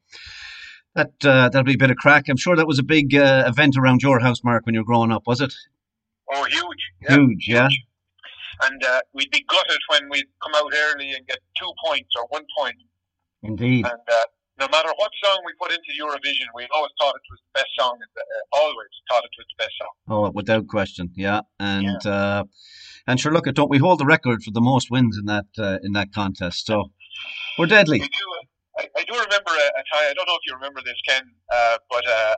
that uh, that'll be a bit of crack. I'm sure that was a big uh, event around your house, Mark, when you were growing up, was it? Oh, huge. Yeah. Huge, yeah. And uh, we'd be gutted when we'd come out early and get two points or one point. Indeed. And uh, no matter what song we put into Eurovision, we always thought it was the best song. Uh, always thought it was the best song. Oh, without question, yeah. And uh, and sure, look, don't we hold the record for the most wins in that uh, in that contest? So we're deadly. We do. I, I do remember a, a time. I don't know if you remember this, Ken, uh, but uh,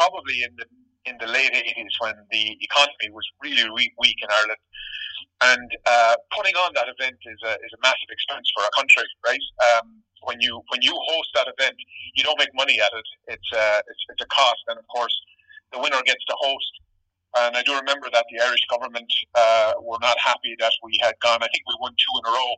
probably in the in the late eighties when the economy was really re- weak in Ireland, and uh, putting on that event is a is a massive expense for a country, right? Um, when you when you host that event, you don't make money at it. It's uh, it's, it's a cost, and of course, the winner gets to host. And I do remember that the Irish government uh, were not happy that we had gone. I think we won two in a row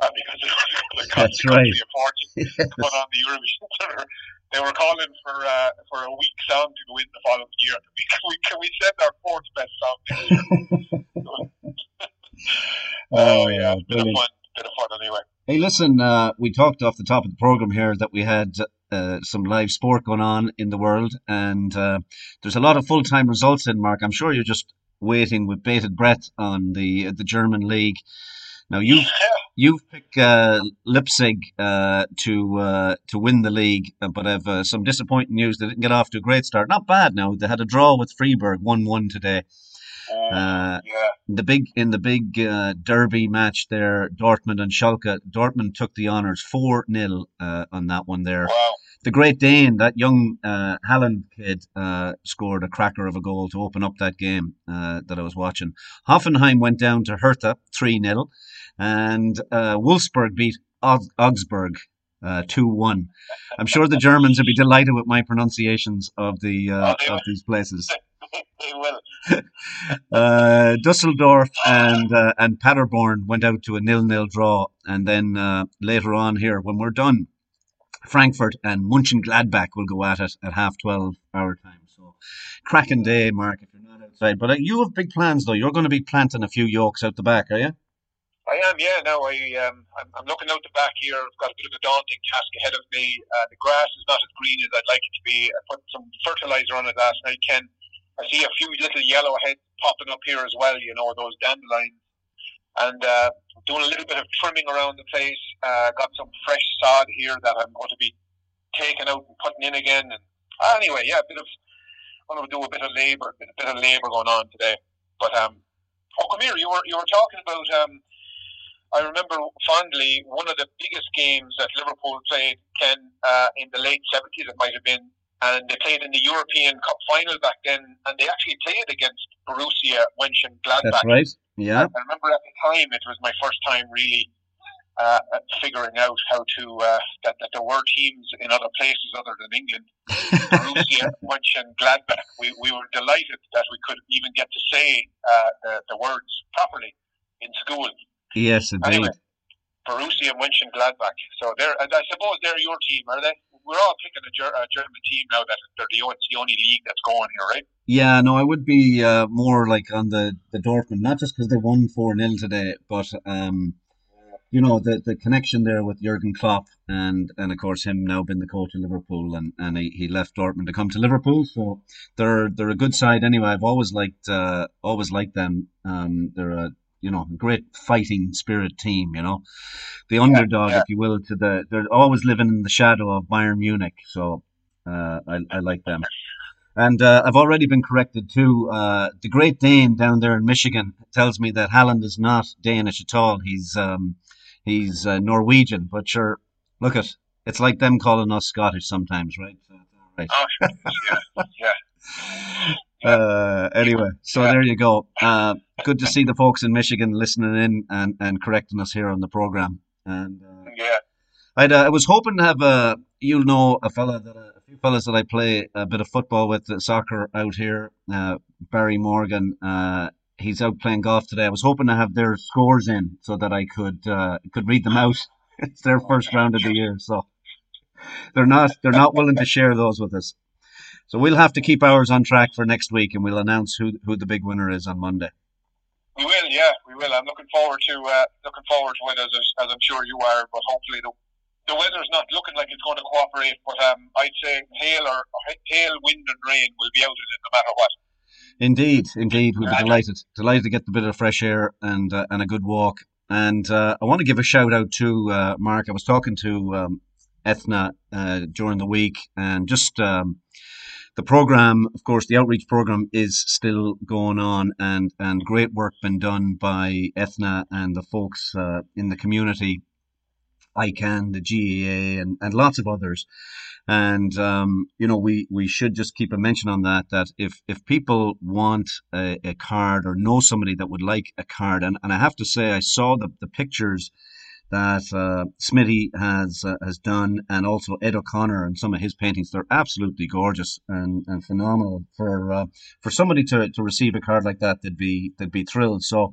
uh, because it was going to cost the country right. a fortune [LAUGHS] to put on the Eurovision. They were calling for uh, for a weak song to go in the following year. Can we, can we send our fourth best song next year? Oh, yeah, bit of fun, bit of fun anyway. Hey, listen, uh, we talked off the top of the program here that we had uh, some live sport going on in the world, and uh, there's a lot of full time results in. Mark, I'm sure you're just waiting with bated breath on the the German league. Now you you've picked uh, Leipzig uh, to uh, to win the league, uh, but have uh, some disappointing news. They didn't get off to a great start. Not bad. Now they had a draw with Freiburg, one one today. Uh, yeah. the big in the big uh, derby match there, Dortmund and Schalke. Dortmund took the honours four 0 uh, on that one there. Wow. The Great Dane, that young uh, Haaland kid, uh, scored a cracker of a goal to open up that game uh, that I was watching. Hoffenheim went down to Hertha three 0 and uh, Wolfsburg beat Augsburg. Uh, two one. I'm sure the Germans would be delighted with my pronunciations of the uh, Oh, of will. these places. [LAUGHS] they will. Uh, Dusseldorf and uh, and Paderborn went out to a nil-nil draw, and then uh, later on here, when we're done, Frankfurt and Mönchengladbach will go at it at half twelve our time. So, cracking day, Mark. If you're not outside, but uh, you have big plans though. You're going to be planting a few yolks out the back, are you? I am, yeah. No, I, um, I'm, I'm looking out the back here. I've got a bit of a daunting task ahead of me. Uh, the grass is not as green as I'd like it to be. I put some fertilizer on it last night, Ken. I see a few little yellow heads popping up here as well, you know, those dandelions. And uh, doing a little bit of trimming around the place. Uh, got some fresh sod here that I'm going to be taking out and putting in again. And uh, anyway, yeah, a bit of, I'm going to do a bit of labour, a bit of labour going on today. But um, oh, come here. You were you were talking about um, I remember fondly one of the biggest games that Liverpool played, Ken, uh, in the late 70s, it might have been, and they played in the European Cup final back then, and they actually played against Borussia Mönchengladbach. That's right. Yeah. I remember at the time it was my first time really uh, figuring out how to uh, that, that there were teams in other places other than England. Borussia [LAUGHS] Mönchengladbach. We, we were delighted that we could even get to say uh, the, the words properly in school. Yes, indeed. Anyway, Borussia Mönchengladbach. So they're, I suppose they're your team, are they? We're all picking a, Ger- a German team now that they're the, it's the only league that's going here, right? Yeah, no, I would be uh, more like on the, the Dortmund, not just because they won 4 0 today, but, um, you know, the, the connection there with Jurgen Klopp and, and of course, him now being the coach of Liverpool and, and he, he left Dortmund to come to Liverpool. So they're they're a good side anyway. I've always liked uh, always liked them. Um, they're a you know great fighting spirit team. You know, the underdog, yeah. if you will, to the they're always living in the shadow of Bayern Munich. So uh, I I like them. And uh, I've already been corrected too. Uh, the Great Dane down there in Michigan tells me that Haaland is not Danish at all. He's um, he's uh, Norwegian. But sure, look at it's like them calling us Scottish sometimes, right? Right. Oh, yeah, yeah. Uh, anyway, so there you go. Uh, good to see the folks in Michigan listening in and, and correcting us here on the program. And uh, Yeah. I'd, uh, I was hoping to have a you'll know a fella that uh, a few fellas that I play a bit of football with uh, soccer out here. Uh, Barry Morgan. Uh, he's out playing golf today. I was hoping to have their scores in so that I could uh, could read them out. [LAUGHS] It's their first round of the year, so they're not they're not willing to share those with us. So we'll have to keep ours on track for next week, and we'll announce who who the big winner is on Monday. We will, yeah, we will. I'm looking forward to uh, looking forward to it as, as I'm sure you are. But hopefully the the weather's not looking like it's going to cooperate. But um, I'd say hail or hail, wind, and rain will be out of it no matter what. Indeed, indeed, we'll be delighted delighted to get the bit of fresh air and uh, and a good walk. And uh, I want to give a shout out to uh, Mark. I was talking to um, Ethna uh, during the week, and just um, the program, of course, the outreach program is still going on, and and great work been done by Ethna and the folks uh, in the community, ICANN, the GEA, and and lots of others. And um, you know, we we should just keep a mention on that. That if if people want a, a card or know somebody that would like a card, and, and I have to say, I saw the the pictures that uh, Smitty has uh, has done, and also Ed O'Connor and some of his paintings. They're absolutely gorgeous and, and phenomenal for uh, for somebody to, to receive a card like that. They'd be they'd be thrilled. So.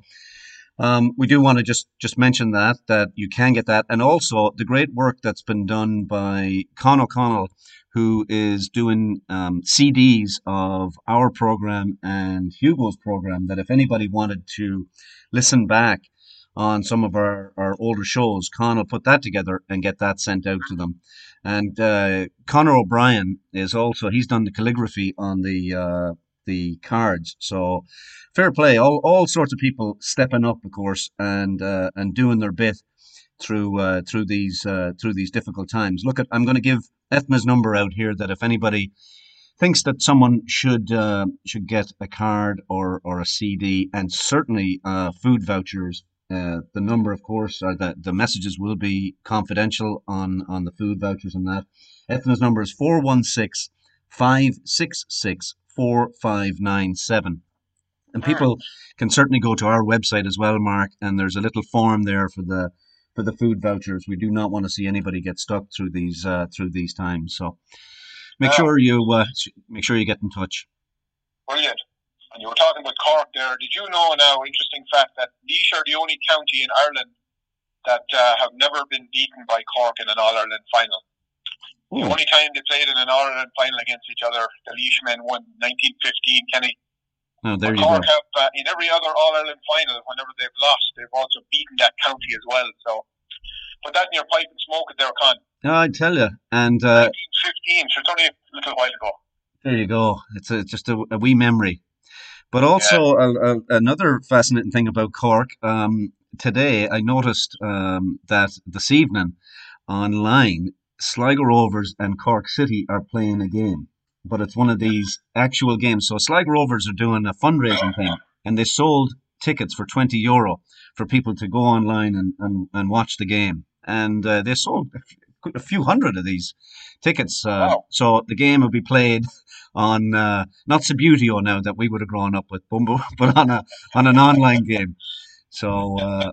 Um, we do want to just just mention that that you can get that, and also the great work that's been done by Con O'Connell, who is doing um, CDs of our program and Hugo's program. That if anybody wanted to listen back on some of our, our older shows, Con will put that together and get that sent out to them. And uh, Connor O'Brien is also he's done the calligraphy on the uh, the cards. So fair play, all all sorts of people stepping up, of course, and uh, and doing their bit through uh, through these uh, through these difficult times. Look at I'm going to give Ethna's number out here that if anybody thinks that someone should uh, should get a card or or a CD and certainly uh, food vouchers. Uh, the number, of course, or the, the messages will be confidential on, on the food vouchers and that. Ethna's number is 416 566 4597. And people can certainly go to our website as well, Mark, and there's a little form there for the for the food vouchers. We do not want to see anybody get stuck through these uh, through these times. So make Yeah. sure you uh, make sure you get in touch. Brilliant. And you were talking about Cork there. Did you know now, interesting fact, that Laois are the only county in Ireland that uh, have never been beaten by Cork in an All Ireland final? The only time they played in an All Ireland final against each other, the Laois men won 1915, Kenny. Oh, there But you go. Cork have, uh, in every other All Ireland final, whenever they've lost, they've also beaten that county as well. So put that in your pipe and smoke it there, Con. Oh, I tell you, and uh, 1915, so it's only a little while ago. There you go. It's a, just a, a wee memory. But also a, a, another fascinating thing about Cork. Um, today, I noticed um, that this evening online, Sligo Rovers and Cork City are playing a game, but it's one of these actual games. So Sligo Rovers are doing a fundraising thing, and they sold tickets for twenty euro for people to go online and, and, and watch the game, and uh, they sold a few- hundred of these tickets. Uh, So the game will be played on uh, not Subbuteo now that we would have grown up with, Bumbo, [LAUGHS] but on a on an online game. So uh,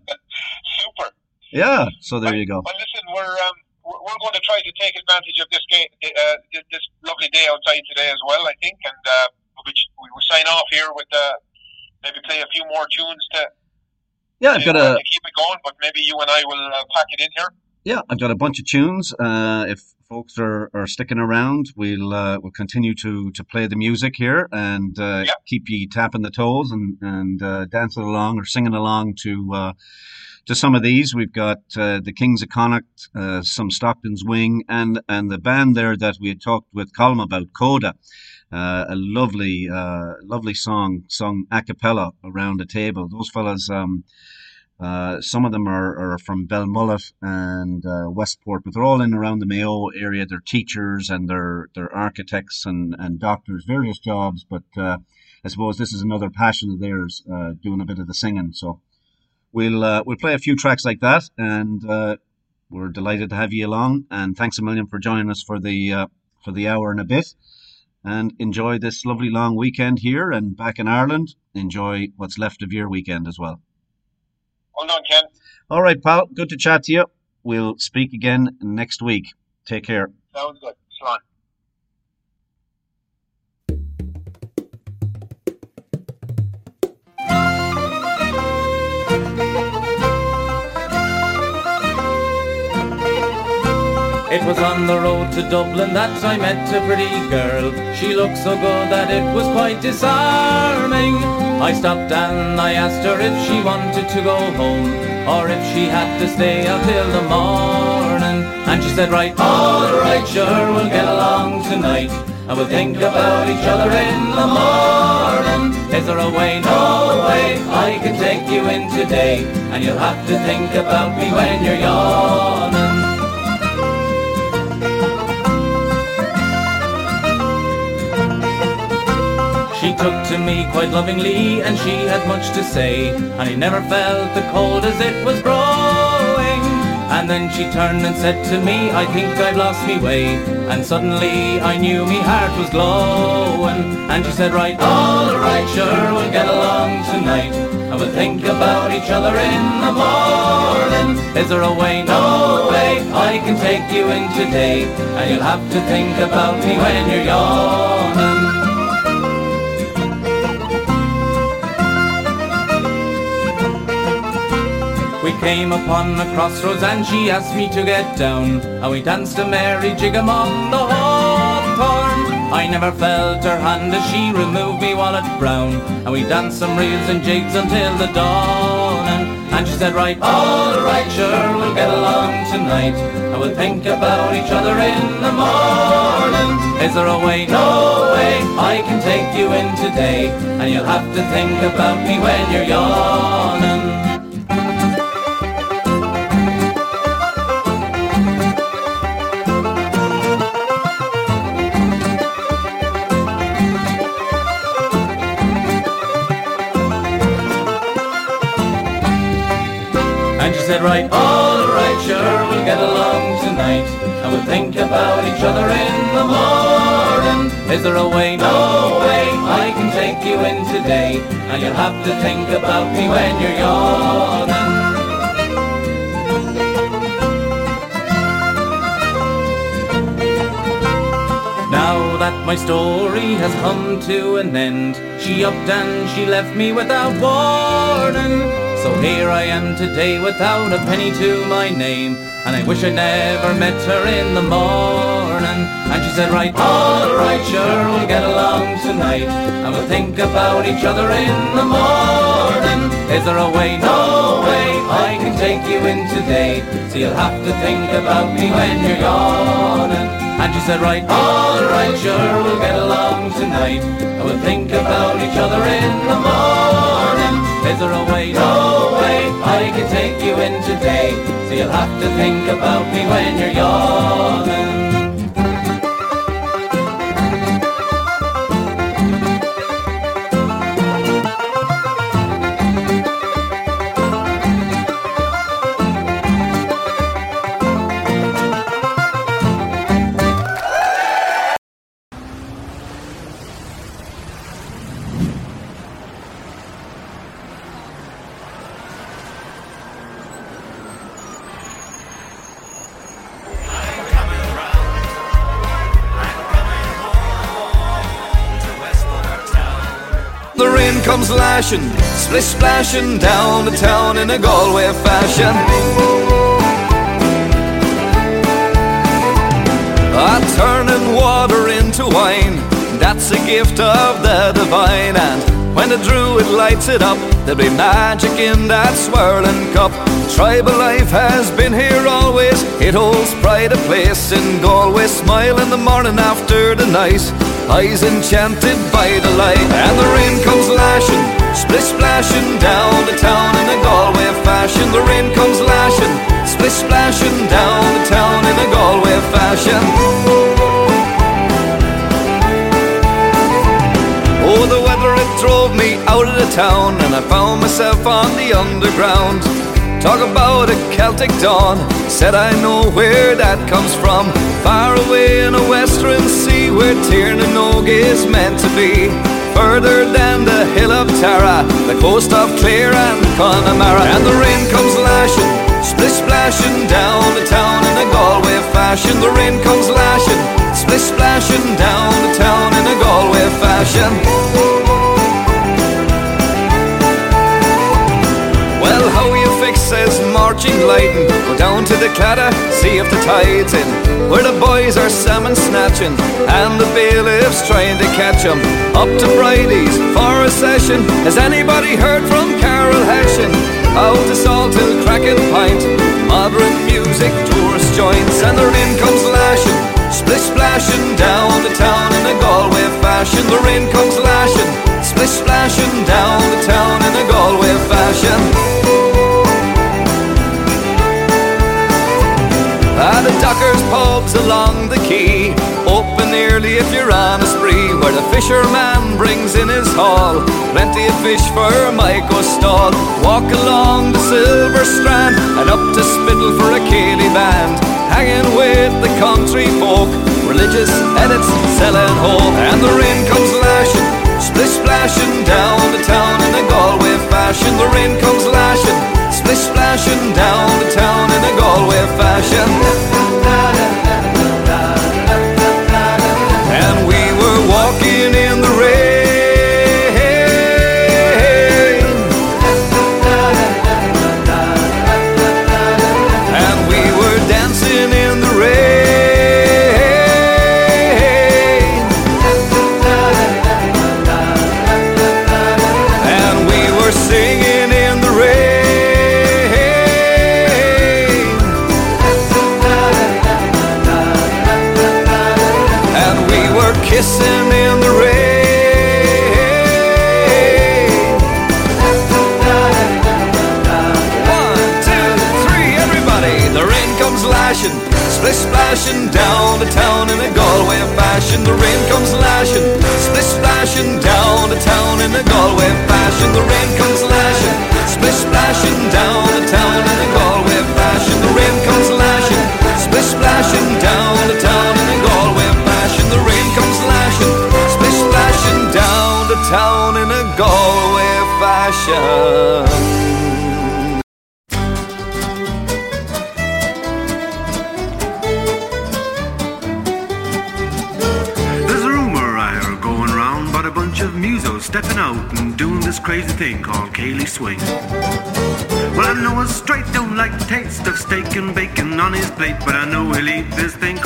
Super. yeah, so there you go. Well, listen, we're um, we're going to try to take advantage of this game, uh, this- lovely day outside today as well. I think, and uh, we we will sign off here with uh, maybe play a few more tunes to, Yeah, I've got uh, a to keep it going. But maybe you and I will uh, pack it in here. Yeah, I've got a bunch of tunes. Uh, if folks are, are sticking around, we'll uh, we'll continue to to play the music here and uh, keep you tapping the toes and and uh, dancing along or singing along to. Uh, to some of these, we've got uh, the Kings of Connacht, uh, some Stockton's Wing, and and the band there that we had talked with Colm about, Coda, uh, a lovely, uh, lovely song sung a cappella around a table. Those fellas, um, uh, some of them are, are from Belmullet and uh, Westport, but they're all in around the Mayo area. They're teachers and they're they're architects and, and doctors, various jobs. But uh, I suppose this is another passion of theirs, uh, doing a bit of the singing. So we'll uh, we'll play a few tracks like that, and we're delighted to have you along. And thanks a million for joining us for the for the hour and a bit. And enjoy this lovely long weekend here and back in Ireland. Enjoy what's left of your weekend as well. Hold on, Ken. All right, pal. Good to chat to you. We'll speak again next week. Take care. Sounds good. Slán. It was on the road to Dublin that I met a pretty girl. She looked so good that it was quite disarming. I stopped and I asked her if she wanted to go home or if she had to stay out till the morning. And she said, right, all right, sure, we'll get along tonight. And we'll think about each other in the morning. Is there a way? No way. I can take you in today. And you'll have to think about me when you're yawning. She took to me quite lovingly and she had much to say. And I never felt the cold as it was growing. And then she turned and said to me, I think I've lost me way. And suddenly I knew me heart was glowing. And she said, right, all right, sure, we'll get along tonight. And we'll think about each other in the morning. Is there a way? No way, I can take you in today. And you'll have to think about me when you're yawning We came upon a crossroads and she asked me to get down. And we danced a merry jig among the hawthorn I never felt her hand as she removed me wallet brown. And we danced some reels and jigs until the dawn. And, and she said, right, all right, sure, we'll get along tonight. And we'll think about each other in the morning. Is there a way? No way, I can take you in today. And you'll have to think about me when you're yawning said, right, all right, sure, we'll get along tonight. And we'll think about each other in the morning. Is there a way? No way, I can take you in today. And you'll have to think about me when you're yawning. Now that my story has come to an end, she upped and she left me without warning. So here I am today without a penny to my name, and I wish I never met her in the morning. And she said, right, all right, sure, we'll get along tonight, and we'll think about each other in the morning. Is there a way? No way, I can take you in today, so you'll have to think about me when you're gone. And she said, right, all right, sure, we'll get along tonight. And we'll think about each other in the morning. Is there a way? No way, I can take you in today. So you'll have to think about me when you're yawning. Comes lashing, splish splashing down the town in a Galway fashion. A turning water into wine, that's a gift of the divine. And when the druid lights it up, there'll be magic in that swirling cup. Tribal life has been here always, it holds pride of place in Galway. Smile in the morning after the night, eyes enchanted by the light. And the rain comes lashing, splish splashing down the town in a Galway fashion. The rain comes lashing, splish splashing down the town in a Galway fashion. Oh, the weather it drove me out of the town, and I found myself on the underground. Talk about a Celtic dawn, said I know where that comes from. Far away in a western sea, where Tír na nÓg is meant to be. Further than the hill of Tara, the coast of Clare and Connemara. And the rain comes lashing, splish splashing down the town in a Galway fashion. The rain comes lashing, splish splashing down the town in a Galway fashion. Watching Leiden. Go down to the Claddagh, see if the tide's in. Where the boys are salmon snatching, and the bailiff's trying to catch 'em. Up to Bridie's for a session. Has anybody heard from Carl Hession? Out to Salthill cracking pint. Modern music, tourist joints, and the rain comes lashing. Splish splashing down the town in a Galway fashion. The rain comes lashing. Splish splashing down the town in a Galway fashion. Ah, the dockers pubs along the quay. Open early if you're on a spree Where the fisherman brings in his haul. Plenty of fish for Mike O'Stall Walk along the silver strand And up to Spiddal for a Céilí band. Hanging with the country folk Religious edits selling hope And the rain comes lashing Splish splashing down the town in a Galway fashion. The rain comes lashing splashing down the town in a Galway fashion the town in a Galway fashion. The rain comes lashing Splish splashing down the town in a Galway fashion. The rain comes lashing Splish splashing down the town thing called Céilí Swing. Well, I know a straight don't like the taste of steak and bacon on his plate, but I know he'll eat this thing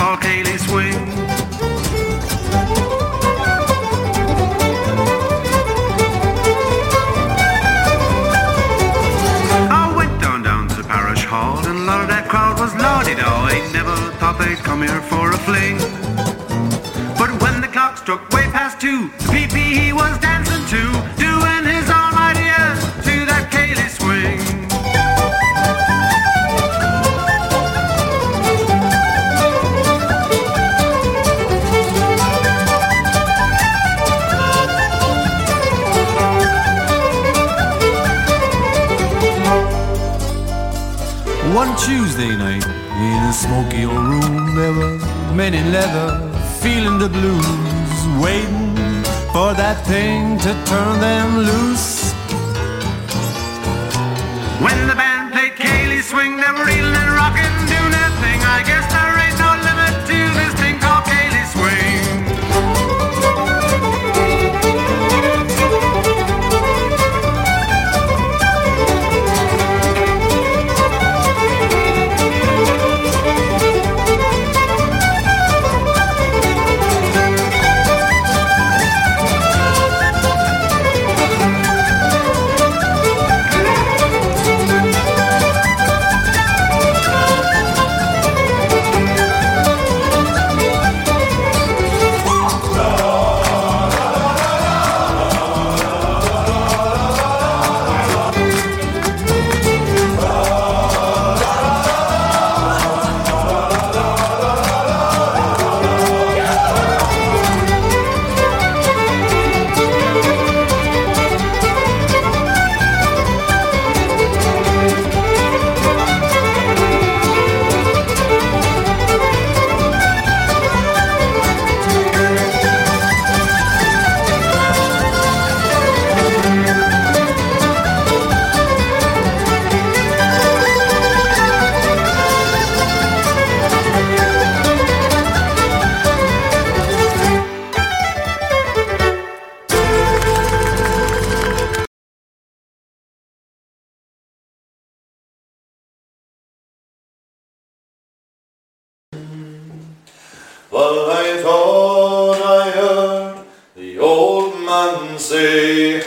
smoky old room, there were men in leather feeling the blues, waiting for that thing to turn them loose. When the band played Céilí swing, they were reeling and rocking, doing their thing. I guess there Well, I thought I heard the old man say,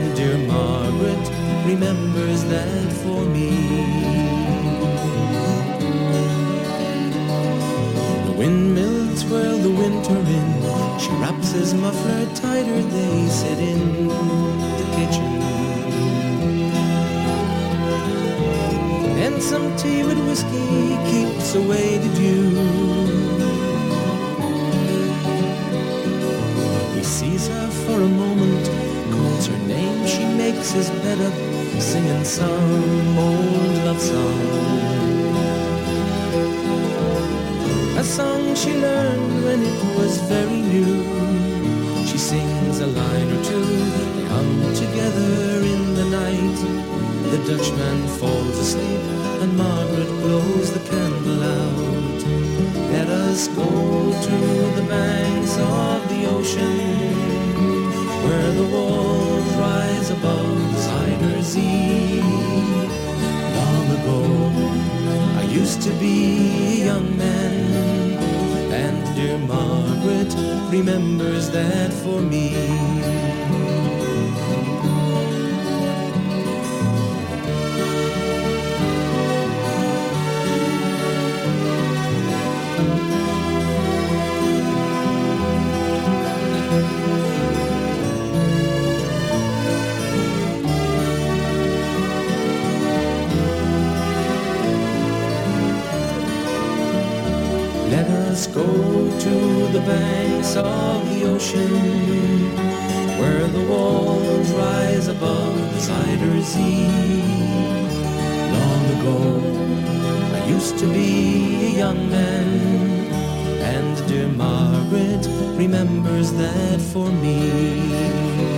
and dear Margaret remembers that for me. The windmills twirl the winter in, she wraps his muffler tighter, they sit in the kitchen. And some tea with whiskey keeps away the dew. He sees her for a moment What's her name? She makes his bed singing some old love song. A song she learned when it was very new. She sings a line or two. They hum together in the night. The Dutchman falls asleep, and Margaret blows the candle out. Let us go to the banks of the ocean where the wall rise above Zuyder Zee. Long ago, I used to be a young man, and dear Margaret remembers that for me. depths of the ocean, where the walls rise above the Zuyder Zee. Long ago, I used to be a young man, and dear Margaret remembers that for me.